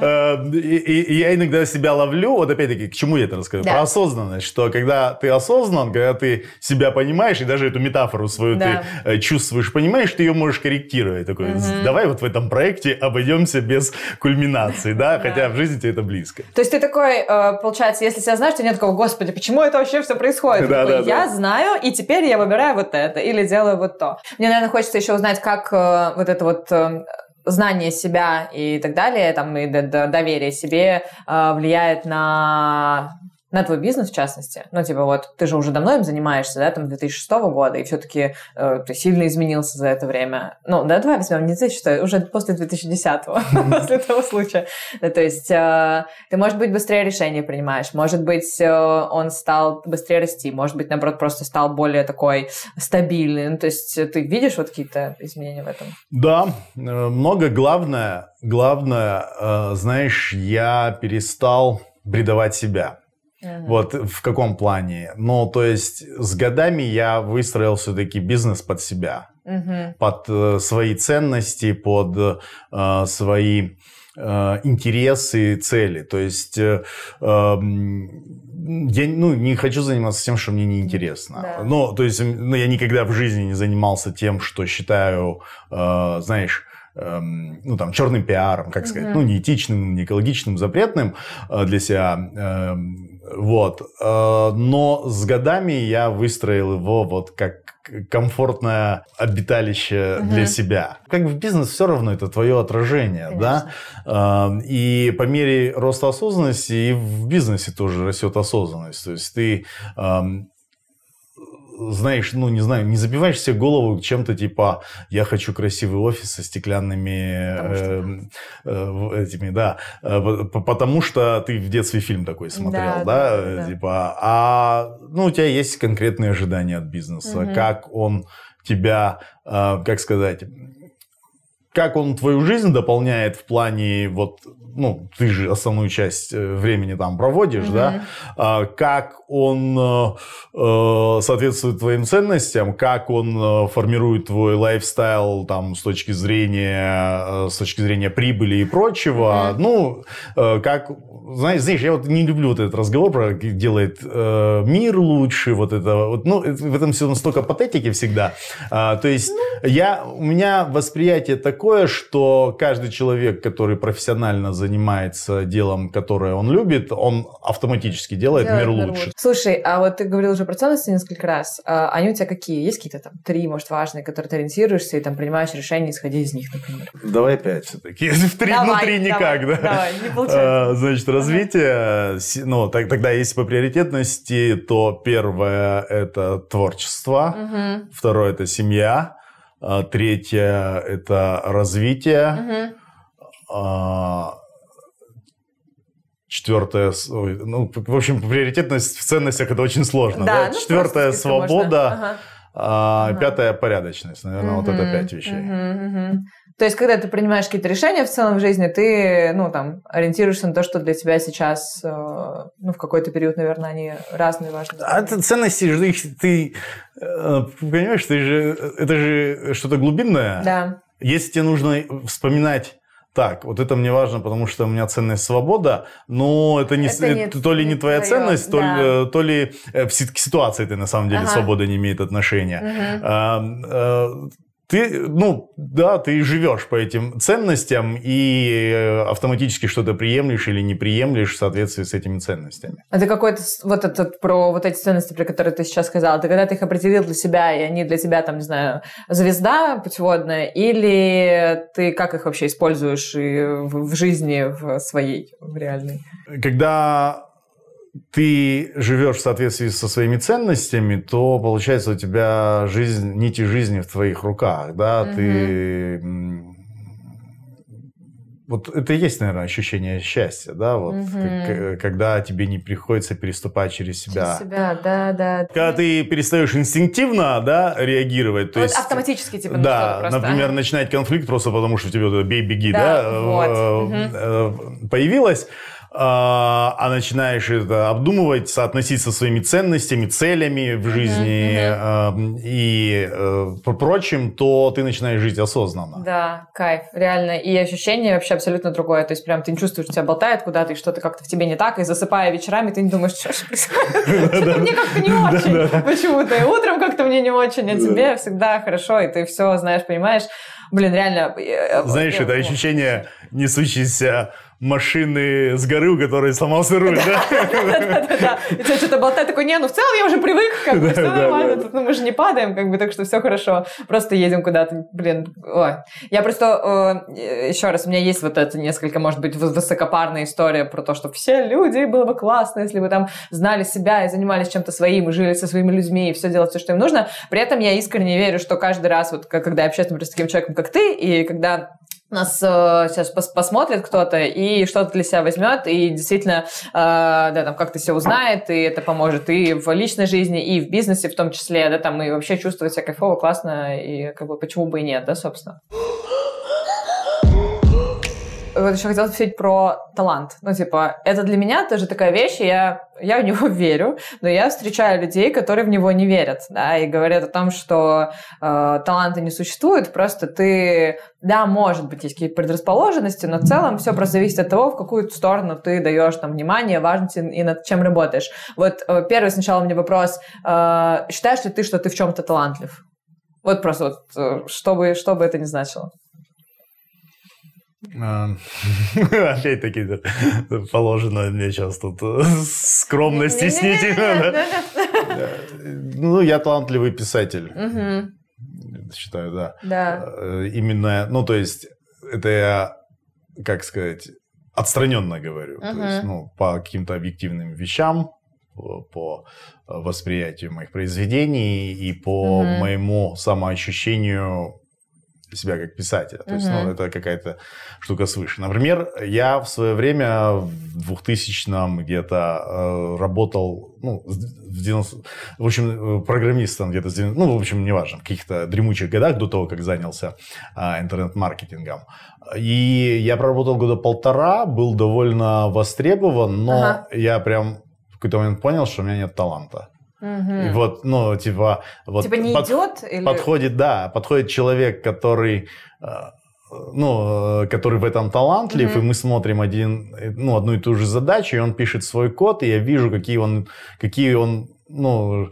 Э, И и я иногда себя ловлю, вот опять-таки, к чему я это расскажу? Да. Про осознанность, что когда ты осознан, когда ты себя понимаешь, и даже эту метафору свою ты э, чувствуешь, понимаешь, ты ее можешь корректировать. Такой. Давай вот в этом проекте обойдемся без кульминации, да, хотя в жизни тебе это близко. То есть ты такой, э, получается, если себя знаешь, то нет такого, господи, почему это вообще все происходит? Ты Да, такой, да, я да. знаю, и теперь я выбираю вот это, или делаю вот то. Мне, наверное, хочется еще узнать, как э, вот это вот э, знание себя и так далее, там, и доверие себе влияет на на твой бизнес, в частности. Ну, типа, вот, ты же уже давно им занимаешься, да, там, 2006 года, и все-таки э, ты сильно изменился за это время. Ну, да, давай возьмем не 2006, уже после 2010 после того случая. То есть э, ты, может быть, быстрее решения принимаешь, может быть, э, он стал быстрее расти, может быть, наоборот, просто стал более такой стабильный. Ну, то есть ты видишь вот какие-то изменения в этом? Да, э, много. Главное, главное, знаешь, я перестал бредовать себя. Мгм. Вот в каком плане? Ну, то есть с годами я выстроил все-таки бизнес под себя, Мгм. под э, свои ценности, под э, свои э, интересы цели. То есть э, эм, я ну, не хочу заниматься тем, что мне неинтересно. Да. Ну, то есть ну, я никогда в жизни не занимался тем, что считаю, э, знаешь, эм, ну, там, черным пиаром, как сказать, mm-hmm. ну, неэтичным, не экологичным, запретным э, для себя. Вот. Э, но с годами я выстроил его вот как комфортное обиталище угу. для себя. Как в бизнес все равно это твое отражение, Конечно. да. И по мере роста осознанности и в бизнесе тоже растет осознанность. То есть ты знаешь, ну, не знаю, не забиваешь себе голову чем-то типа «я хочу красивый офис со стеклянными э, э, этими, да», э, потому что ты в детстве фильм такой смотрел, да, да, да, да. типа, а, ну, у тебя есть конкретные ожидания от бизнеса, угу. как он тебя, э, как сказать, как он твою жизнь дополняет в плане вот ну, ты же основную часть э, времени там проводишь, mm-hmm. да, а, как он э, э, соответствует твоим ценностям, как он формирует твой лайфстайл там с точки зрения, с точки зрения прибыли и прочего, mm-hmm. ну, как знаешь, знаешь, я вот не люблю вот этот разговор про делает э, мир лучше, вот это, вот, ну, в этом все настолько патетики всегда. А, то есть ну... я, у меня восприятие такое, что каждый человек, который профессионально занимается делом, которое он любит, он автоматически делает, делает мир лучше. Слушай, а вот ты говорил уже про ценности несколько раз. А они у тебя какие? Есть какие-то там три, может, важные, которые ты ориентируешься и там принимаешь решения, исходя из них, например? Давай пять все-таки. В три, ну три никак, давай, да? Давай, не получается. А, значит, развития, ну, так, тогда если по приоритетности, то первое – это творчество, угу. второе – это семья, а, третье – это развитие, угу. Четвертое, ну, в общем, приоритетность в ценностях это очень сложно. Да, да? Ну, Четвертое свобода, ага. а, ага. пятое порядочность. Наверное, угу, вот это пять вещей. Угу, угу. То есть, когда ты принимаешь какие-то решения в целом в жизни, ты, ну, там, ориентируешься на то, что для тебя сейчас, э, ну, в какой-то период, наверное, они разные, важные. А это ценности же, ты, э, понимаешь, ты же, это же что-то глубинное. Да. Если тебе нужно вспоминать так, вот это мне важно, потому что у меня ценность свобода, но это, не, это не, то ли не твоя твое, ценность, да. то, ли, то ли э, в ситуации ты на самом деле ага. свобода не имеет отношения. Угу. А, а, ты, ну, да, ты живешь по этим ценностям и э, автоматически что-то приемлешь или не приемлешь в соответствии с этими ценностями. А ты какой-то, вот этот, про вот эти ценности, про которые ты сейчас сказал, ты когда ты их определил для себя, и они для тебя, там, не знаю, звезда путеводная, или ты как их вообще используешь и в, в жизни в своей, в реальной? Когда ты живешь в соответствии со своими ценностями, то получается у тебя жизнь, нити жизни в твоих руках, да, угу. ты вот это и есть, наверное, ощущение счастья, да, вот, угу. как, когда тебе не приходится переступать через себя. Через себя, да, да. Когда ты перестаешь инстинктивно, да, реагировать, то вот есть... автоматически, типа, Да, просто, например, начинать конфликт просто потому, что тебе бей-беги, да, да вот. угу. появилось, а, а начинаешь это обдумывать, соотносить со своими ценностями, целями в жизни mm-hmm. и э, прочим, то ты начинаешь жить осознанно. Да, кайф, реально. И ощущение вообще абсолютно другое. То есть прям ты не чувствуешь, что тебя болтает куда-то, и что-то как-то в тебе не так, и засыпая вечерами, ты не думаешь, что же происходит. Мне как-то не очень почему-то. И утром как-то мне не очень, а тебе всегда хорошо, и ты все знаешь, понимаешь. Блин, реально. Э, Знаешь, это ощущение несущейся машины с горы, у которой сломался руль, да? Да-да-да. И что-то болтает, такой, не, ну в целом я уже привык, как бы все нормально, ну мы же не падаем, как бы, так что все хорошо. Просто едем куда-то, блин, ой. Я просто, э, еще раз, у меня есть вот это несколько, может быть, высокопарная история про то, что все люди, было бы классно, если бы там знали себя и занимались чем-то своим, и жили со своими людьми, и все делать все, что им нужно. При этом я искренне верю, что каждый раз, вот когда я общаюсь, например, с таким человеком, как ты, и когда нас э, сейчас пос посмотрит кто-то и что-то для себя возьмет, и действительно, э, да, там как-то все узнает, и это поможет и в личной жизни, и в бизнесе в том числе, да, там, и вообще чувствовать себя кайфово, классно, и как бы почему бы и нет, да, собственно вот еще хотела спросить про талант. Ну, типа, это для меня тоже такая вещь, и я, я в него верю, но я встречаю людей, которые в него не верят, да, и говорят о том, что э, таланта не существует, просто ты, да, может быть, есть какие-то предрасположенности, но в целом все просто зависит от того, в какую сторону ты даешь там внимание, важность и над чем работаешь. Вот э, первый сначала мне вопрос, э, считаешь ли ты, что ты в чем-то талантлив? Вот просто вот, э, что бы, что бы это ни значило. Опять-таки положено мне сейчас тут скромность стеснительно. Ну, я талантливый писатель. Считаю, да. Да. Э, именно, ну, то есть, это я, как сказать, отстраненно говорю. То есть, ну, по каким-то объективным вещам, по восприятию моих произведений и по моему самоощущению себя как писателя. То есть, ну, это какая-то штука свыше. Например, я в свое время в 2000-м где-то э, работал, ну, в 90... В общем, э, программистом где-то, ну, в общем, неважно, в каких-то дремучих годах до того, как занялся э, интернет-маркетингом. И я проработал года полтора, был довольно востребован, но ага. я прям в какой-то момент понял, что у меня нет таланта. Угу. И вот, ну, типа... Вот типа не под, идет? Или... Подходит, да, подходит человек, который э, ну, э, который в этом талантлив, mm-hmm. и мы смотрим один, ну, одну и ту же задачу, и он пишет свой код, и я вижу, какие он, какие он, ну,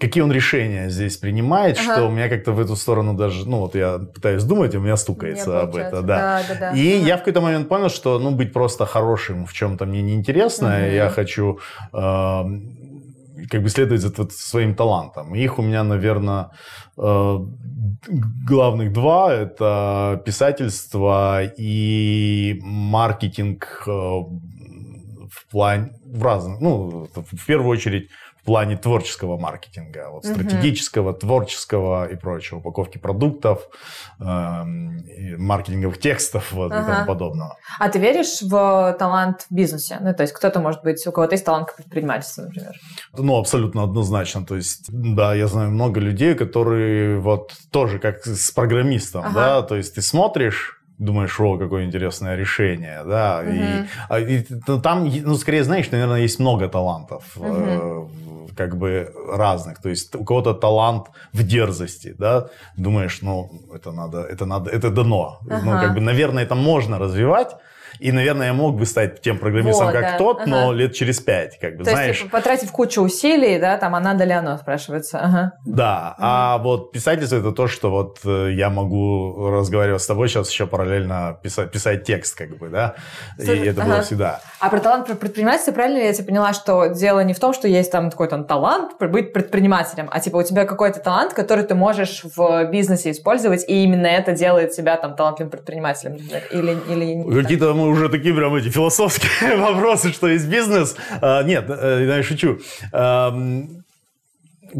какие он решения здесь принимает, ага. что у меня как-то в эту сторону даже, ну, вот я пытаюсь думать, и у меня стукается об этом, да. да, да, да. И ага. я в какой-то момент понял, что, ну, быть просто хорошим в чем-то мне неинтересно, mm-hmm. я хочу... Э, как бы следовать за своим талантом. Их у меня, наверное, э, главных два. Это писательство и маркетинг э, в плане, в разных, ну, в первую очередь плане творческого маркетинга, вот, угу. стратегического, творческого и прочего, упаковки продуктов, э, маркетинговых текстов вот, ага. и тому подобного. А ты веришь в талант в бизнесе? Ну, то есть кто-то, может быть, у кого-то есть талант к предпринимательству, например? Ну, абсолютно однозначно. То есть, да, я знаю много людей, которые вот тоже как с программистом, ага. да, то есть ты смотришь думаешь, о, какое интересное решение, да, угу. и, и ну, там, ну, скорее, знаешь, наверное, есть много талантов, угу. Как бы разных, то есть у кого-то талант в дерзости, да, думаешь, ну, это надо, это надо, это дано, ага. ну, как бы, наверное, это можно развивать, и, наверное, я мог бы стать тем программистом, вот, как да. тот, ага. но лет через пять, как бы, То знаешь. есть, потратив кучу усилий, да, там, а надо ли оно, спрашивается. Ага. Да, ага. а вот писательство это то, что вот э, я могу разговаривать с тобой сейчас еще параллельно писать, писать текст, как бы, да, Слушай, и это ага. было всегда. А про талант про предпринимательство, правильно ли я тебе поняла, что дело не в том, что есть там такой там талант быть предпринимателем, а типа у тебя какой-то талант, который ты можешь в бизнесе использовать, и именно это делает тебя там талантливым предпринимателем, или, или Какие-то мы уже такие прям эти философские вопросы, что есть бизнес. А, нет, э, я шучу.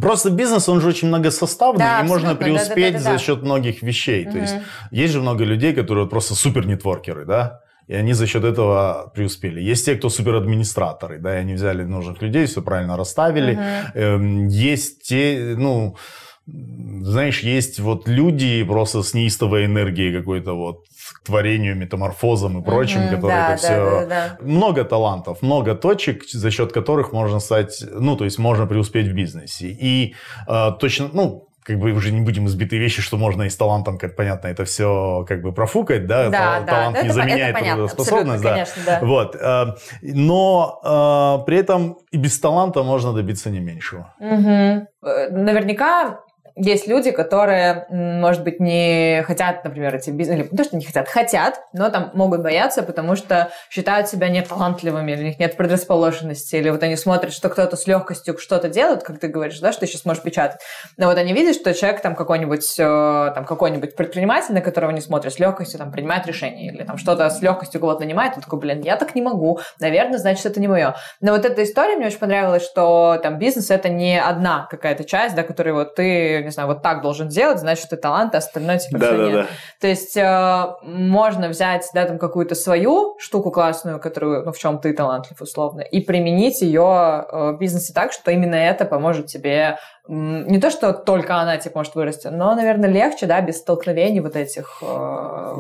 Просто бизнес, он же очень многосоставный, да, и можно преуспеть да, да, да, да, за счет многих вещей. Угу. То есть есть же много людей, которые просто супер нетворкеры, да, и они за счет этого преуспели. Есть те, кто супер администраторы, да, и они взяли нужных людей, все правильно расставили. Угу. Есть те, ну, знаешь, есть вот люди просто с неистовой энергией какой-то вот к творению, метаморфозам и прочим, mm-hmm, которые да, это все... Да, да, да. Много талантов, много точек, за счет которых можно стать, ну, то есть можно преуспеть в бизнесе. И э, точно, ну, как бы уже не будем избитые вещи, что можно и с талантом, как понятно, это все как бы профукать, да, да, талант да, не это, заменяет это трудоспособность, да. Конечно, да. Вот, э, но э, при этом и без таланта можно добиться не меньшего. Угу. Наверняка есть люди, которые, может быть, не хотят, например, эти бизнес, или не то, что не хотят, хотят, но там могут бояться, потому что считают себя неталантливыми, или у них нет предрасположенности, или вот они смотрят, что кто-то с легкостью что-то делает, как ты говоришь, да, что ты сейчас можешь печатать. Но вот они видят, что человек там какой-нибудь, э, там какой-нибудь предприниматель, на которого они смотрят с легкостью, там принимает решение, или там что-то с легкостью кого-то нанимает, он такой, блин, я так не могу, наверное, значит, это не мое. Но вот эта история мне очень понравилась, что там бизнес это не одна какая-то часть, да, которую вот ты не знаю, вот так должен делать, значит, ты талант, а остальное типа да, да, нет. Да. То есть э, можно взять, да, там какую-то свою штуку классную, которую, ну, в чем ты талантлив условно, и применить ее э, в бизнесе так, что именно это поможет тебе не то, что только она типа может вырасти, но, наверное, легче, да, без столкновений вот этих. Э,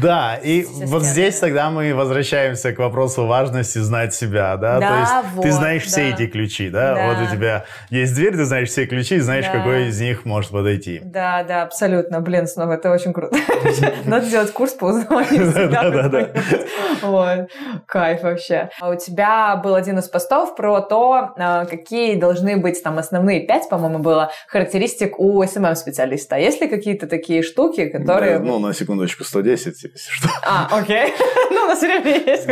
да, и вот здесь тогда мы возвращаемся к вопросу важности знать себя, да, да то есть вот, ты знаешь да. все эти ключи, да? да, вот у тебя есть дверь, ты знаешь все ключи, знаешь, да. какой из них может подойти. Да, да, абсолютно, блин, снова это очень круто. Надо сделать курс по узнаванию себя. Да, да, да. Кайф вообще. А у тебя был один из постов про то, э, какие должны быть там основные пять, по-моему, по-моему, было, характеристик у SMM-специалиста. Есть ли какие-то такие штуки, которые... Ну, на секундочку, 110, если что. А, окей. Ну, у нас время есть.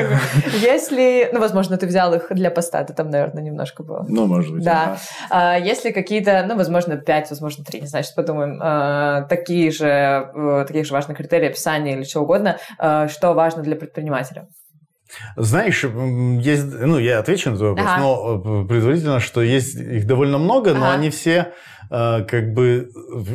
Если... Ну, возможно, ты взял их для поста, это там, наверное, немножко было. Ну, может быть. Да. А, если какие-то, ну, возможно, 5, возможно, 3, не знаю, сейчас подумаем, а, такие же, э, такие же важные критерии описания или чего угодно, а, что важно для предпринимателя? Знаешь, есть, ну, я отвечу на твой вопрос, ага. но э, предварительно, что есть их довольно много, ага. но они все как бы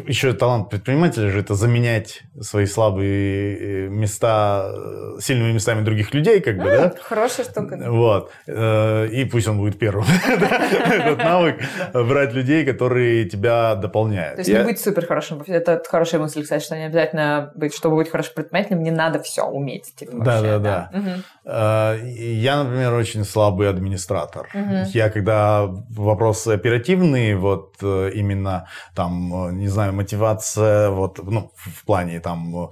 еще талант предпринимателя же это заменять свои слабые э, места сильными местами других людей, как бы, да? Хорошая штука. Вот. И пусть он будет первым. Этот навык брать людей, которые тебя дополняют. То есть не быть супер хорошим. Это хорошая мысль, кстати, что не обязательно быть, чтобы быть хорошим предпринимателем, не надо все уметь. Типа, да, да, да. Э, я, например, очень слабый администратор. Я когда вопросы оперативные, вот э, именно там, э, не знаю, мотивация, вот, ну, в плане там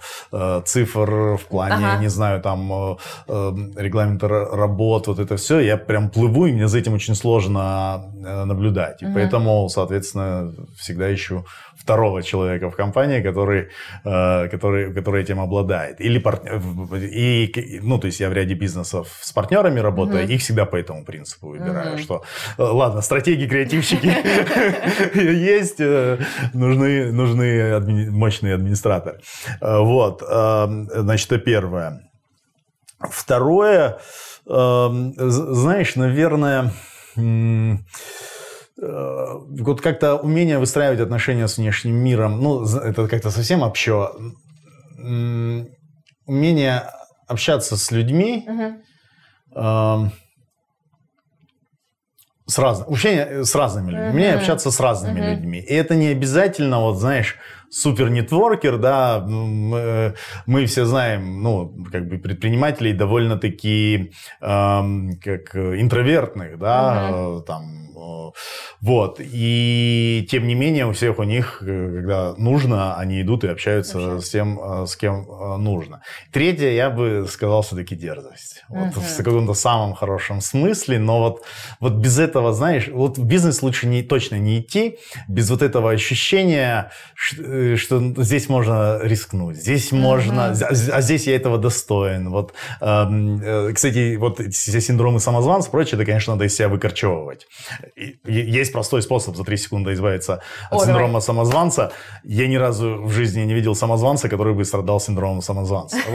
цифр, в плане, ага. не знаю, там регламента работ, вот это все, я прям плыву, и мне за этим очень сложно наблюдать. И угу. поэтому, соответственно, всегда ищу второго человека в компании, который, э, который, который этим обладает. Или партнер, и, ну, то есть я в ряде бизнесов с партнерами работаю, mm-hmm. их всегда по этому принципу выбираю, mm-hmm. что, э, ладно, стратегии, креативщики есть, э, нужны, нужны мощные администраторы. Вот, значит, это первое. Второе, знаешь, наверное, вот как-то умение выстраивать отношения с внешним миром, ну, это как-то совсем общо. Умение общаться с людьми, угу. с, раз, общение с разными людьми, умение общаться с разными угу. людьми. И это не обязательно, вот знаешь, супер нетворкер, да, мы, все знаем, ну, как бы предпринимателей довольно-таки эм, как интровертных, да, угу. там вот. И тем не менее у всех у них, э, когда нужно, они идут и общаются Общаться. с тем, э, с кем э, нужно. Третье, я бы сказал, все-таки дерзость. Вот угу. в каком-то самом хорошем смысле, но вот, вот без этого, знаешь, вот в бизнес лучше не, точно не идти, без вот этого ощущения, что здесь можно рискнуть, здесь угу. можно, а, а здесь я этого достоин. Вот, э, кстати, вот все синдромы самозванца, прочее, это, конечно, надо из себя выкорчевывать есть простой способ за 3 секунды избавиться от О, синдрома давай. самозванца. Я ни разу в жизни не видел самозванца, который бы страдал синдромом самозванца.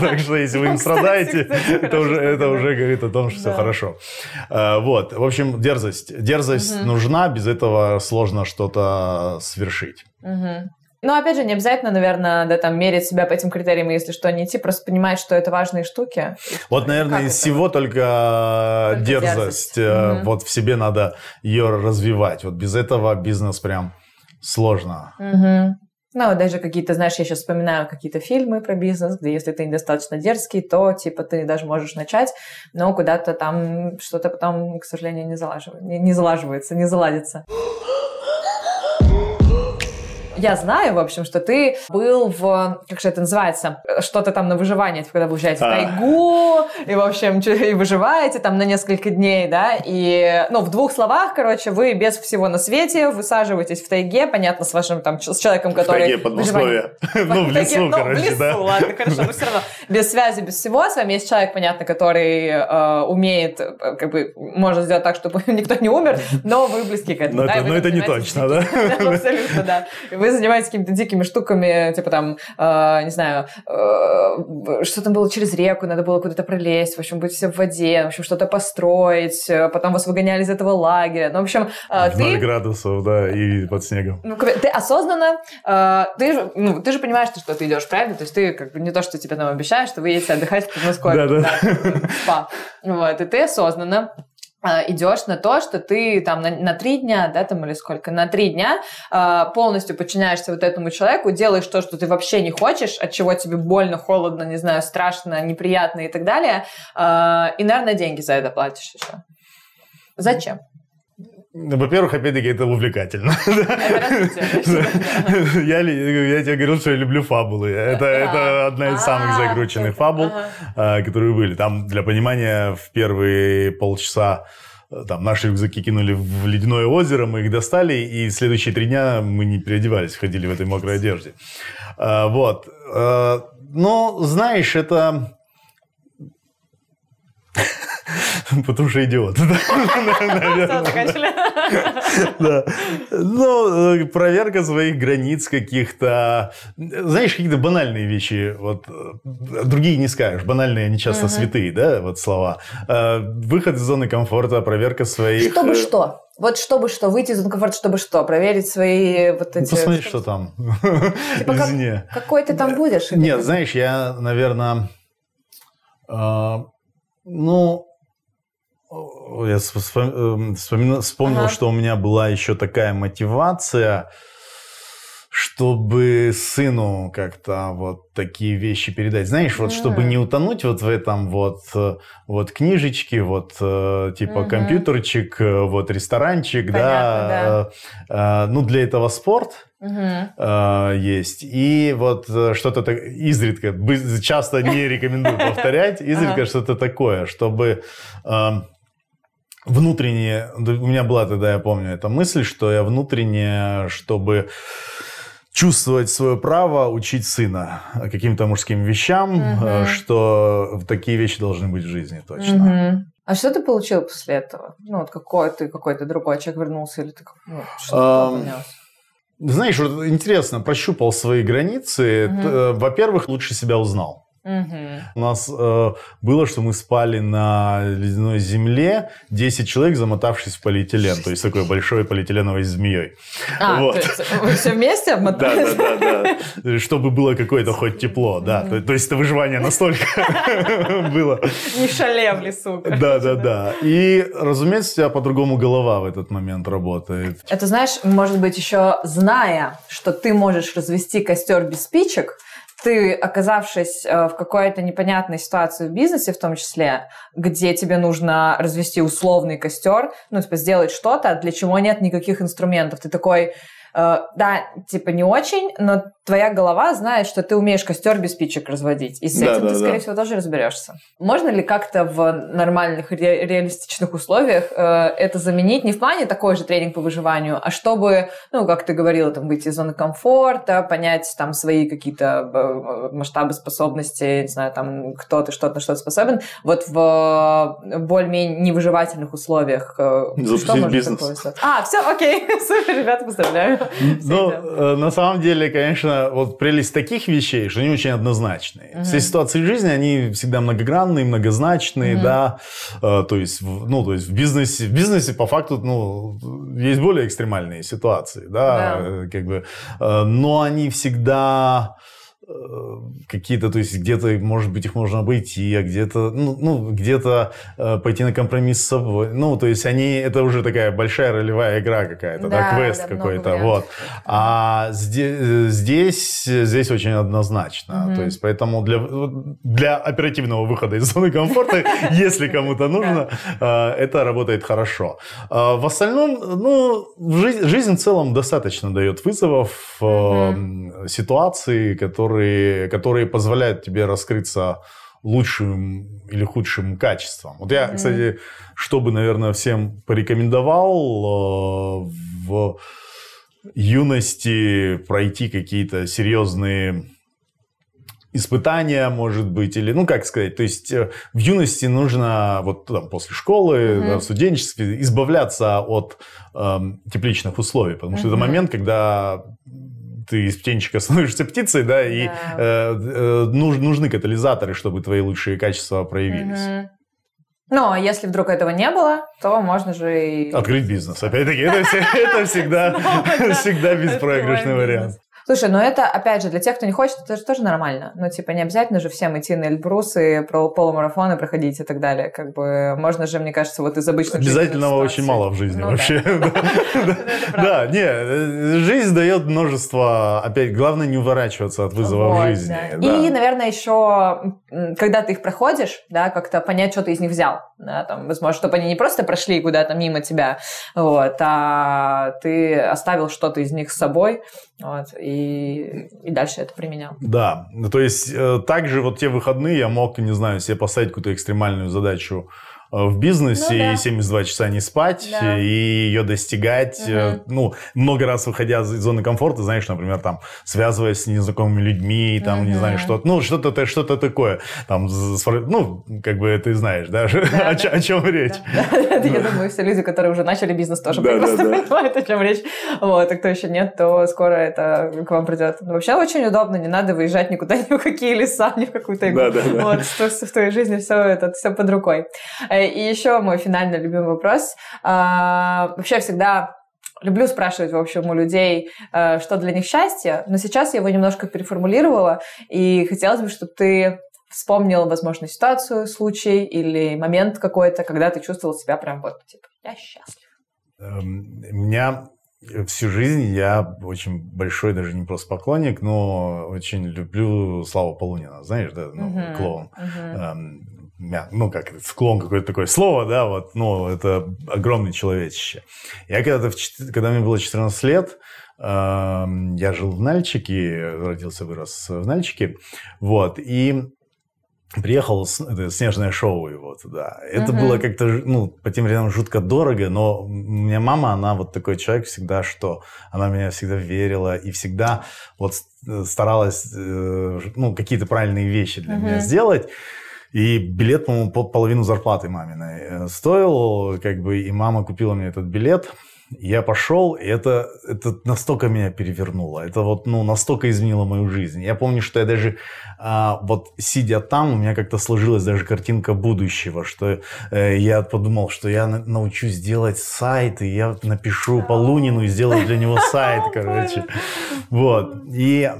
Так что если вы им страдаете, это уже говорит о том, что все хорошо. А, вот. В общем, дерзость. Дерзость нужна, без этого сложно что-то свершить. Ну, опять же, не обязательно, наверное, да, там, мерить себя по этим критериям, если что, не идти, просто понимать, что это важные штуки. Вот, наверное, из всего только, только дерзость. дерзость. Угу. Вот в себе надо ее развивать. Вот без этого бизнес прям сложно. Угу. Ну, даже какие-то, знаешь, я сейчас вспоминаю какие-то фильмы про бизнес, где если ты недостаточно дерзкий, то, типа, ты даже можешь начать, но куда-то там что-то потом, к сожалению, не, залаживается, не, не залаживается, не заладится. Я знаю, в общем, что ты был в, как же это называется, что-то там на выживание, когда вы уезжаете в тайгу, и, в общем, и выживаете там на несколько дней, да, и, ну, в двух словах, короче, вы без всего на свете высаживаетесь в тайге, понятно, с вашим там, с человеком, который... В тайге под Ну, в лесу, короче, да. Ну, ладно, хорошо, но все равно. Без связи, без всего, с вами есть человек, понятно, который э, умеет, э, как бы, может сделать так, чтобы никто не умер, но вы близки к этому. Но это, но это не точно, да? Абсолютно, да. Вы вы занимаетесь какими-то дикими штуками, типа там, э, не знаю, э, что там было через реку, надо было куда-то пролезть, в общем, быть все в воде, в общем, что-то построить, э, потом вас выгоняли из этого лагеря. Ну, в общем, э, ты... 0 градусов, да, и под снегом. Ну, ты осознанно, э, ты, же, ну, ты же понимаешь, что ты идешь, правильно? То есть ты как бы не то, что тебе там обещаешь, что вы едете отдыхать в Подмосковье. Да, да. Спа. Вот, и ты осознанно идешь на то, что ты там на, на три дня, да, там или сколько, на три дня э, полностью подчиняешься вот этому человеку, делаешь то, что ты вообще не хочешь, от чего тебе больно, холодно, не знаю, страшно, неприятно и так далее, э, и, наверное, деньги за это платишь еще. Зачем? Во-первых, опять-таки, это увлекательно. Я, тебе говорил, что я люблю фабулы. Это, одна из самых а, закрученных фабул, а, которые были. Там, для понимания, в первые полчаса там наши рюкзаки кинули в ледяное озеро, мы их достали, и следующие три дня мы не переодевались, ходили в этой мокрой одежде. А, вот. Но, знаешь, это Потому что идиот. Да. Ну, э, проверка своих границ каких-то. Знаешь, какие-то банальные вещи. Вот э, другие не скажешь. Банальные, они часто святые, да, вот слова. Э, выход из зоны комфорта, проверка своих... Чтобы что? Вот чтобы что, выйти из зоны комфорта, чтобы что, проверить свои вот эти... Посмотри, что там. Типа как, какой ты там будешь? Нет, знаешь, я, наверное, ну, я эм, вспомнил, вспомнил ага. что у меня была еще такая мотивация, чтобы сыну как-то вот такие вещи передать. Знаешь, вот чтобы не утонуть вот в этом вот, вот книжечке, вот э, типа угу. компьютерчик, э, вот ресторанчик, Понятно, да. да. Э, ну, для этого спорт. Угу. есть. И вот что-то так изредка, часто не рекомендую повторять, изредка что-то такое, чтобы эм, внутренне, у меня была тогда, я помню, эта мысль, что я внутренне, чтобы чувствовать свое право учить сына каким-то мужским вещам, угу. что такие вещи должны быть в жизни точно. Угу. А что ты получил после этого? Ну, вот какой ты какой-то другой человек вернулся или ты ну, что um, Знаешь, вот интересно, прощупал свои границы. Угу. Во-первых, лучше себя узнал. Угу. У нас э, было, что мы спали на ледяной земле, 10 человек, замотавшись в полиэтилен, то есть такой большой полиэтиленовой змеей. А, вот. то есть вы все вместе обмотались? Да, да, да, да. Чтобы было какое-то хоть тепло, да. То, то есть это выживание настолько было. Не шале в лесу. Да, да, да. И, разумеется, у тебя по-другому голова в этот момент работает. Это, знаешь, может быть, еще зная, что ты можешь развести костер без спичек, ты, оказавшись э, в какой-то непонятной ситуации в бизнесе, в том числе, где тебе нужно развести условный костер, ну, типа, сделать что-то, для чего нет никаких инструментов. Ты такой, Э, да, типа не очень, но твоя голова знает, что ты умеешь костер без спичек разводить. И с да, этим да, ты, скорее да. всего, тоже разберешься. Можно ли как-то в нормальных, ре- реалистичных условиях э, это заменить? Не в плане такой же тренинг по выживанию, а чтобы, ну, как ты говорила, там, выйти из зоны комфорта, понять там свои какие-то э, масштабы способностей, не знаю, там, кто ты, что-то, на что то способен. Вот в более-менее невыживательных условиях. Запустить что бизнес. Такое? А, все, окей, супер, ребята, поздравляю. Ну, э, на самом деле, конечно, вот прелесть таких вещей, что они очень однозначные. Угу. Все ситуации жизни, они всегда многогранные, многозначные, угу. да. Э, то есть, ну, то есть в бизнесе, в бизнесе по факту, ну, есть более экстремальные ситуации, да, да. Э, как бы, но они всегда Э, какие-то, то есть где-то, может быть, их можно обойти, а где-то, ну, ну где-то э, пойти на компромисс с собой. Ну, то есть они, это уже такая большая ролевая игра какая-то, да, да квест да, какой-то, вот. А здесь, здесь, здесь очень однозначно. Угу. То есть поэтому для, для оперативного выхода из зоны комфорта, если кому-то нужно, э, это работает хорошо. Э, в остальном, ну, жизнь в целом достаточно дает вызовов, ситуации, которые которые, которые позволяют тебе раскрыться лучшим или худшим качеством. Вот я, mm-hmm. кстати, чтобы, наверное, всем порекомендовал э, в юности пройти какие-то серьезные испытания, может быть, или, ну, как сказать, то есть э, в юности нужно, вот там, после школы, mm-hmm. да, в студенчестве, избавляться от э, тепличных условий, потому mm-hmm. что это момент, когда ты из птенчика становишься птицей, да, и да. Э, э, нужны катализаторы, чтобы твои лучшие качества проявились. Угу. Ну, а если вдруг этого не было, то можно же и... Открыть бизнес. Опять-таки, это, это всегда, всегда беспроигрышный вариант. Слушай, ну это, опять же, для тех, кто не хочет, это же тоже нормально. Ну, типа, не обязательно же всем идти на Эльбрус и про полумарафоны проходить и так далее. Как бы, можно же, мне кажется, вот из обычных Обязательного очень мало в жизни ну, вообще. Да, не, жизнь дает множество, опять, главное не уворачиваться от вызовов жизни. И, наверное, еще, когда ты их проходишь, да, как-то понять, что ты из них взял. Да, там, возможно, чтобы они не просто прошли куда-то мимо тебя, вот, а ты оставил что-то из них с собой, вот, и, и дальше это применял. Да, то есть э, также вот те выходные я мог, не знаю, себе поставить какую-то экстремальную задачу в бизнесе, ну, да. и 72 часа не спать, да. и ее достигать, угу. ну, много раз выходя из зоны комфорта, знаешь, например, там, связываясь с незнакомыми людьми, там, угу. не знаю, что ну, что-то что-то такое, там, ну, как бы ты знаешь, да, да, о, да. о чем речь. Я думаю, все люди, которые уже начали бизнес, тоже прекрасно понимают, о чем речь. Вот, а кто еще нет, то скоро это к вам придет. Вообще очень удобно, не надо выезжать никуда, ни в какие леса, ни в какую-то игру. Вот, в твоей жизни все это все под рукой. И еще мой финальный любимый вопрос. А, вообще всегда люблю спрашивать, в общем, у людей, э, что для них счастье, но сейчас я его немножко переформулировала, и хотелось бы, чтобы ты вспомнил, возможно, ситуацию, случай или момент какой-то, когда ты чувствовал себя прям вот, типа, я счастлив. Эм, у меня всю жизнь я очень большой, даже не просто поклонник, но очень люблю Славу Полунина, знаешь, да, ну, uh-huh, клоун. Uh-huh. Ну, как склон какое-то такое слово, да, вот, ну, это огромный человечище. Я когда-то, когда мне было 14 лет, я жил в Нальчике, родился, вырос в Нальчике, вот, и приехал это снежное шоу его туда. Это uh-huh. было как-то, ну, по тем временам жутко дорого, но у меня мама, она вот такой человек всегда, что она меня всегда верила и всегда вот старалась, э, ну, какие-то правильные вещи для uh-huh. меня сделать. И билет, по-моему, половину зарплаты маминой э, стоил, как бы, и мама купила мне этот билет. Я пошел, и это, это настолько меня перевернуло. Это вот, ну, настолько изменило мою жизнь. Я помню, что я даже, а, вот сидя там, у меня как-то сложилась даже картинка будущего, что э, я подумал, что я научусь делать сайт, и я напишу по Лунину и сделаю для него сайт, короче. Вот. И,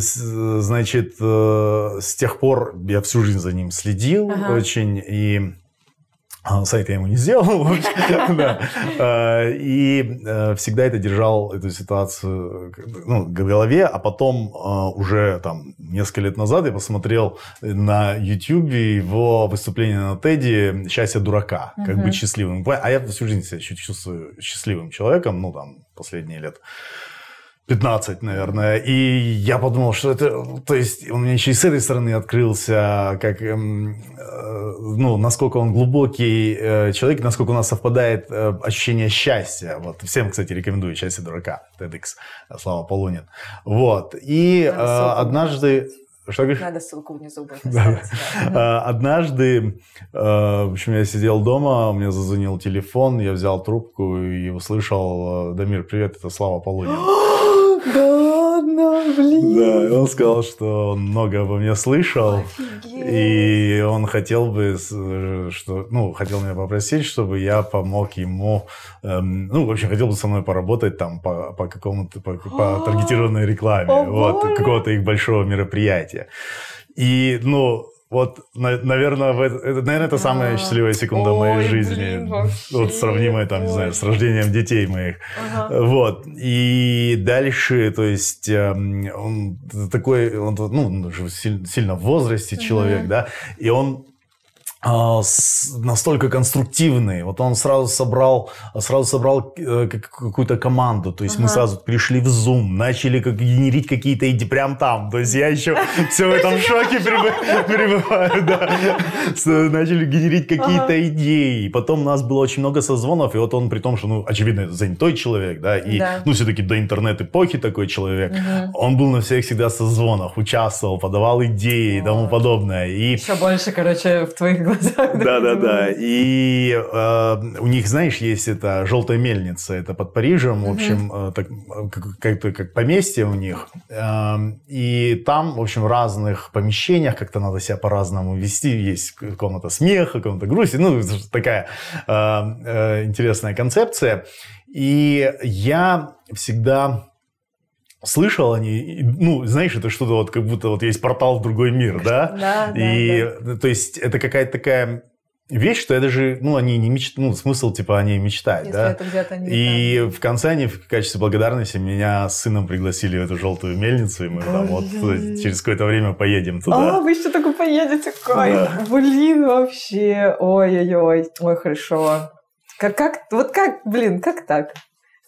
значит, э, с тех пор я всю жизнь за ним следил очень, и сайт я ему не сделал, а, и э, всегда это держал, эту ситуацию ну, в голове, а потом а, уже там несколько лет назад я посмотрел на YouTube его выступление на Теди «Счастье дурака», как быть счастливым. А я всю жизнь себя чувствую счастливым человеком, ну там, последние лет 15, наверное. И я подумал, что это... То есть у меня еще и с этой стороны открылся, как, эм, э, ну, насколько он глубокий э, человек, насколько у нас совпадает э, ощущение счастья. Вот. Всем, кстати, рекомендую «Счастье дурака», TEDx, Слава Полунин. Вот. И э, однажды... Что говоришь? Надо ссылку внизу будет да. да. Однажды, в общем, я сидел дома, у меня зазвонил телефон, я взял трубку и услышал, Дамир, привет, это Слава Полунин. Блин. Да, и он сказал, что он много обо мне слышал. Офигеть. И он хотел бы, что, ну, хотел меня попросить, чтобы я помог ему, эм, ну, в общем, хотел бы со мной поработать там по, по какому-то, по, по таргетированной рекламе, О, вот, какого-то их большого мероприятия. И, ну, вот, наверное, это, наверное, это самая счастливая секунда Ой, моей жизни. Блин, вот сравнимая, там, Ой. не знаю, с рождением детей моих. Ага. Вот. И дальше, то есть, эм, он такой, он, ну, сильно в возрасте человек, угу. да, и он а, настолько конструктивный. Вот он сразу собрал, сразу собрал э, какую-то команду. То есть ага. мы сразу пришли в Zoom, начали как генерить какие-то идеи прям там. То есть я еще все в этом шоке пребываю. Начали генерить какие-то идеи. Потом у нас было очень много созвонов. И вот он при том, что, ну, очевидно, занятой человек, да, и, ну, все-таки до интернет-эпохи такой человек. Он был на всех всегда созвонах, участвовал, подавал идеи и тому подобное. Еще больше, короче, в твоих глазах. Да, да, да. И э, у них, знаешь, есть эта желтая мельница, это под Парижем, в общем, э, так, как-то как поместье у них. Э, и там, в общем, в разных помещениях как-то надо себя по-разному вести. Есть комната смеха, комната грусти. Ну, такая э, э, интересная концепция. И я всегда слышал они, ну, знаешь, это что-то вот как будто вот есть портал в другой мир, да? Да, И, да, то есть, это какая-то такая вещь, что я даже, ну, они не мечтают, ну, смысл, типа, они мечтают, Если да? это где-то не И там. в конце они в качестве благодарности меня с сыном пригласили в эту желтую мельницу, и мы там вот через какое-то время поедем туда. А, вы еще только поедете? Кайф! Да. Блин, вообще! Ой-ой-ой. Ой, хорошо. Как, как, вот как, блин, как так?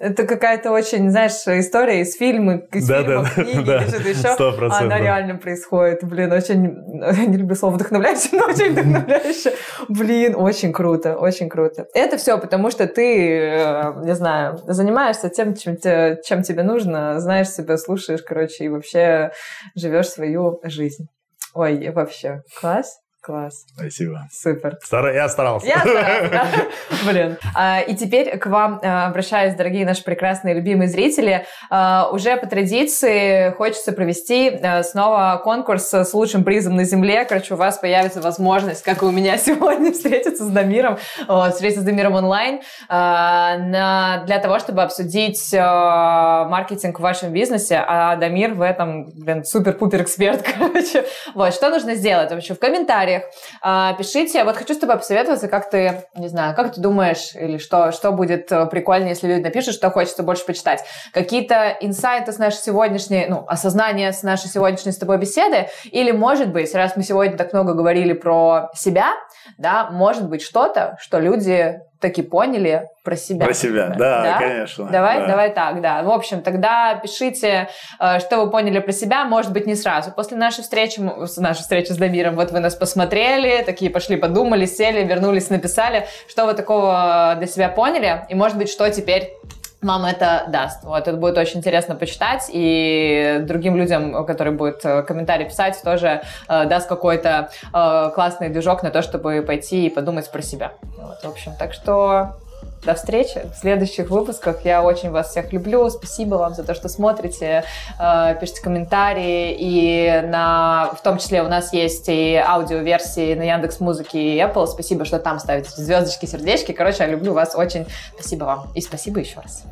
Это какая-то очень, знаешь, история из фильма, из да, фильмов, да, книги да, или что-то еще. Она реально происходит. Блин, очень... Я не люблю слово вдохновляюще, но очень вдохновляюще. Блин, очень круто, очень круто. Это все потому, что ты, э, не знаю, занимаешься тем, чем, чем тебе нужно, знаешь себя, слушаешь, короче, и вообще живешь свою жизнь. Ой, вообще, класс. Класс. Спасибо. Супер. Стар... Я старался. Я старался, да? Блин. А, и теперь к вам а, обращаюсь, дорогие наши прекрасные любимые зрители. А, уже по традиции хочется провести снова конкурс с лучшим призом на Земле. Короче, у вас появится возможность, как и у меня сегодня, встретиться с Дамиром, встретиться с Дамиром онлайн на, для того, чтобы обсудить маркетинг в вашем бизнесе. А Дамир в этом, блин, супер-пупер эксперт, короче. Вот, что нужно сделать? Вообще, в комментариях комментариях. А, пишите. Вот хочу с тобой посоветоваться, как ты, не знаю, как ты думаешь, или что, что будет э, прикольно, если люди напишут, что хочется больше почитать. Какие-то инсайты с нашей сегодняшней, ну, осознания с нашей сегодняшней с тобой беседы, или, может быть, раз мы сегодня так много говорили про себя, да, может быть, что-то, что люди таки поняли про себя. Про себя, да, да, конечно. Давай, да. давай так, да. В общем, тогда пишите, э, что вы поняли про себя, может быть, не сразу. После нашей встречи, нашей встречи с Дамиром, вот вы нас посмотрели, такие пошли, подумали, сели, вернулись, написали, что вы такого для себя поняли, и, может быть, что теперь вам это даст. Вот, это будет очень интересно почитать, и другим людям, которые будут э, комментарии писать, тоже э, даст какой-то э, классный движок на то, чтобы пойти и подумать про себя. Вот, в общем, так что до встречи в следующих выпусках. Я очень вас всех люблю. Спасибо вам за то, что смотрите, э, пишите комментарии. И на, в том числе у нас есть и аудиоверсии на Яндекс Музыке и Apple. Спасибо, что там ставите звездочки, сердечки. Короче, я люблю вас очень. Спасибо вам. И спасибо еще раз.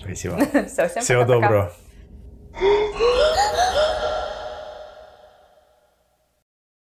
Спасибо. Все, всем Всего пока-пока. доброго.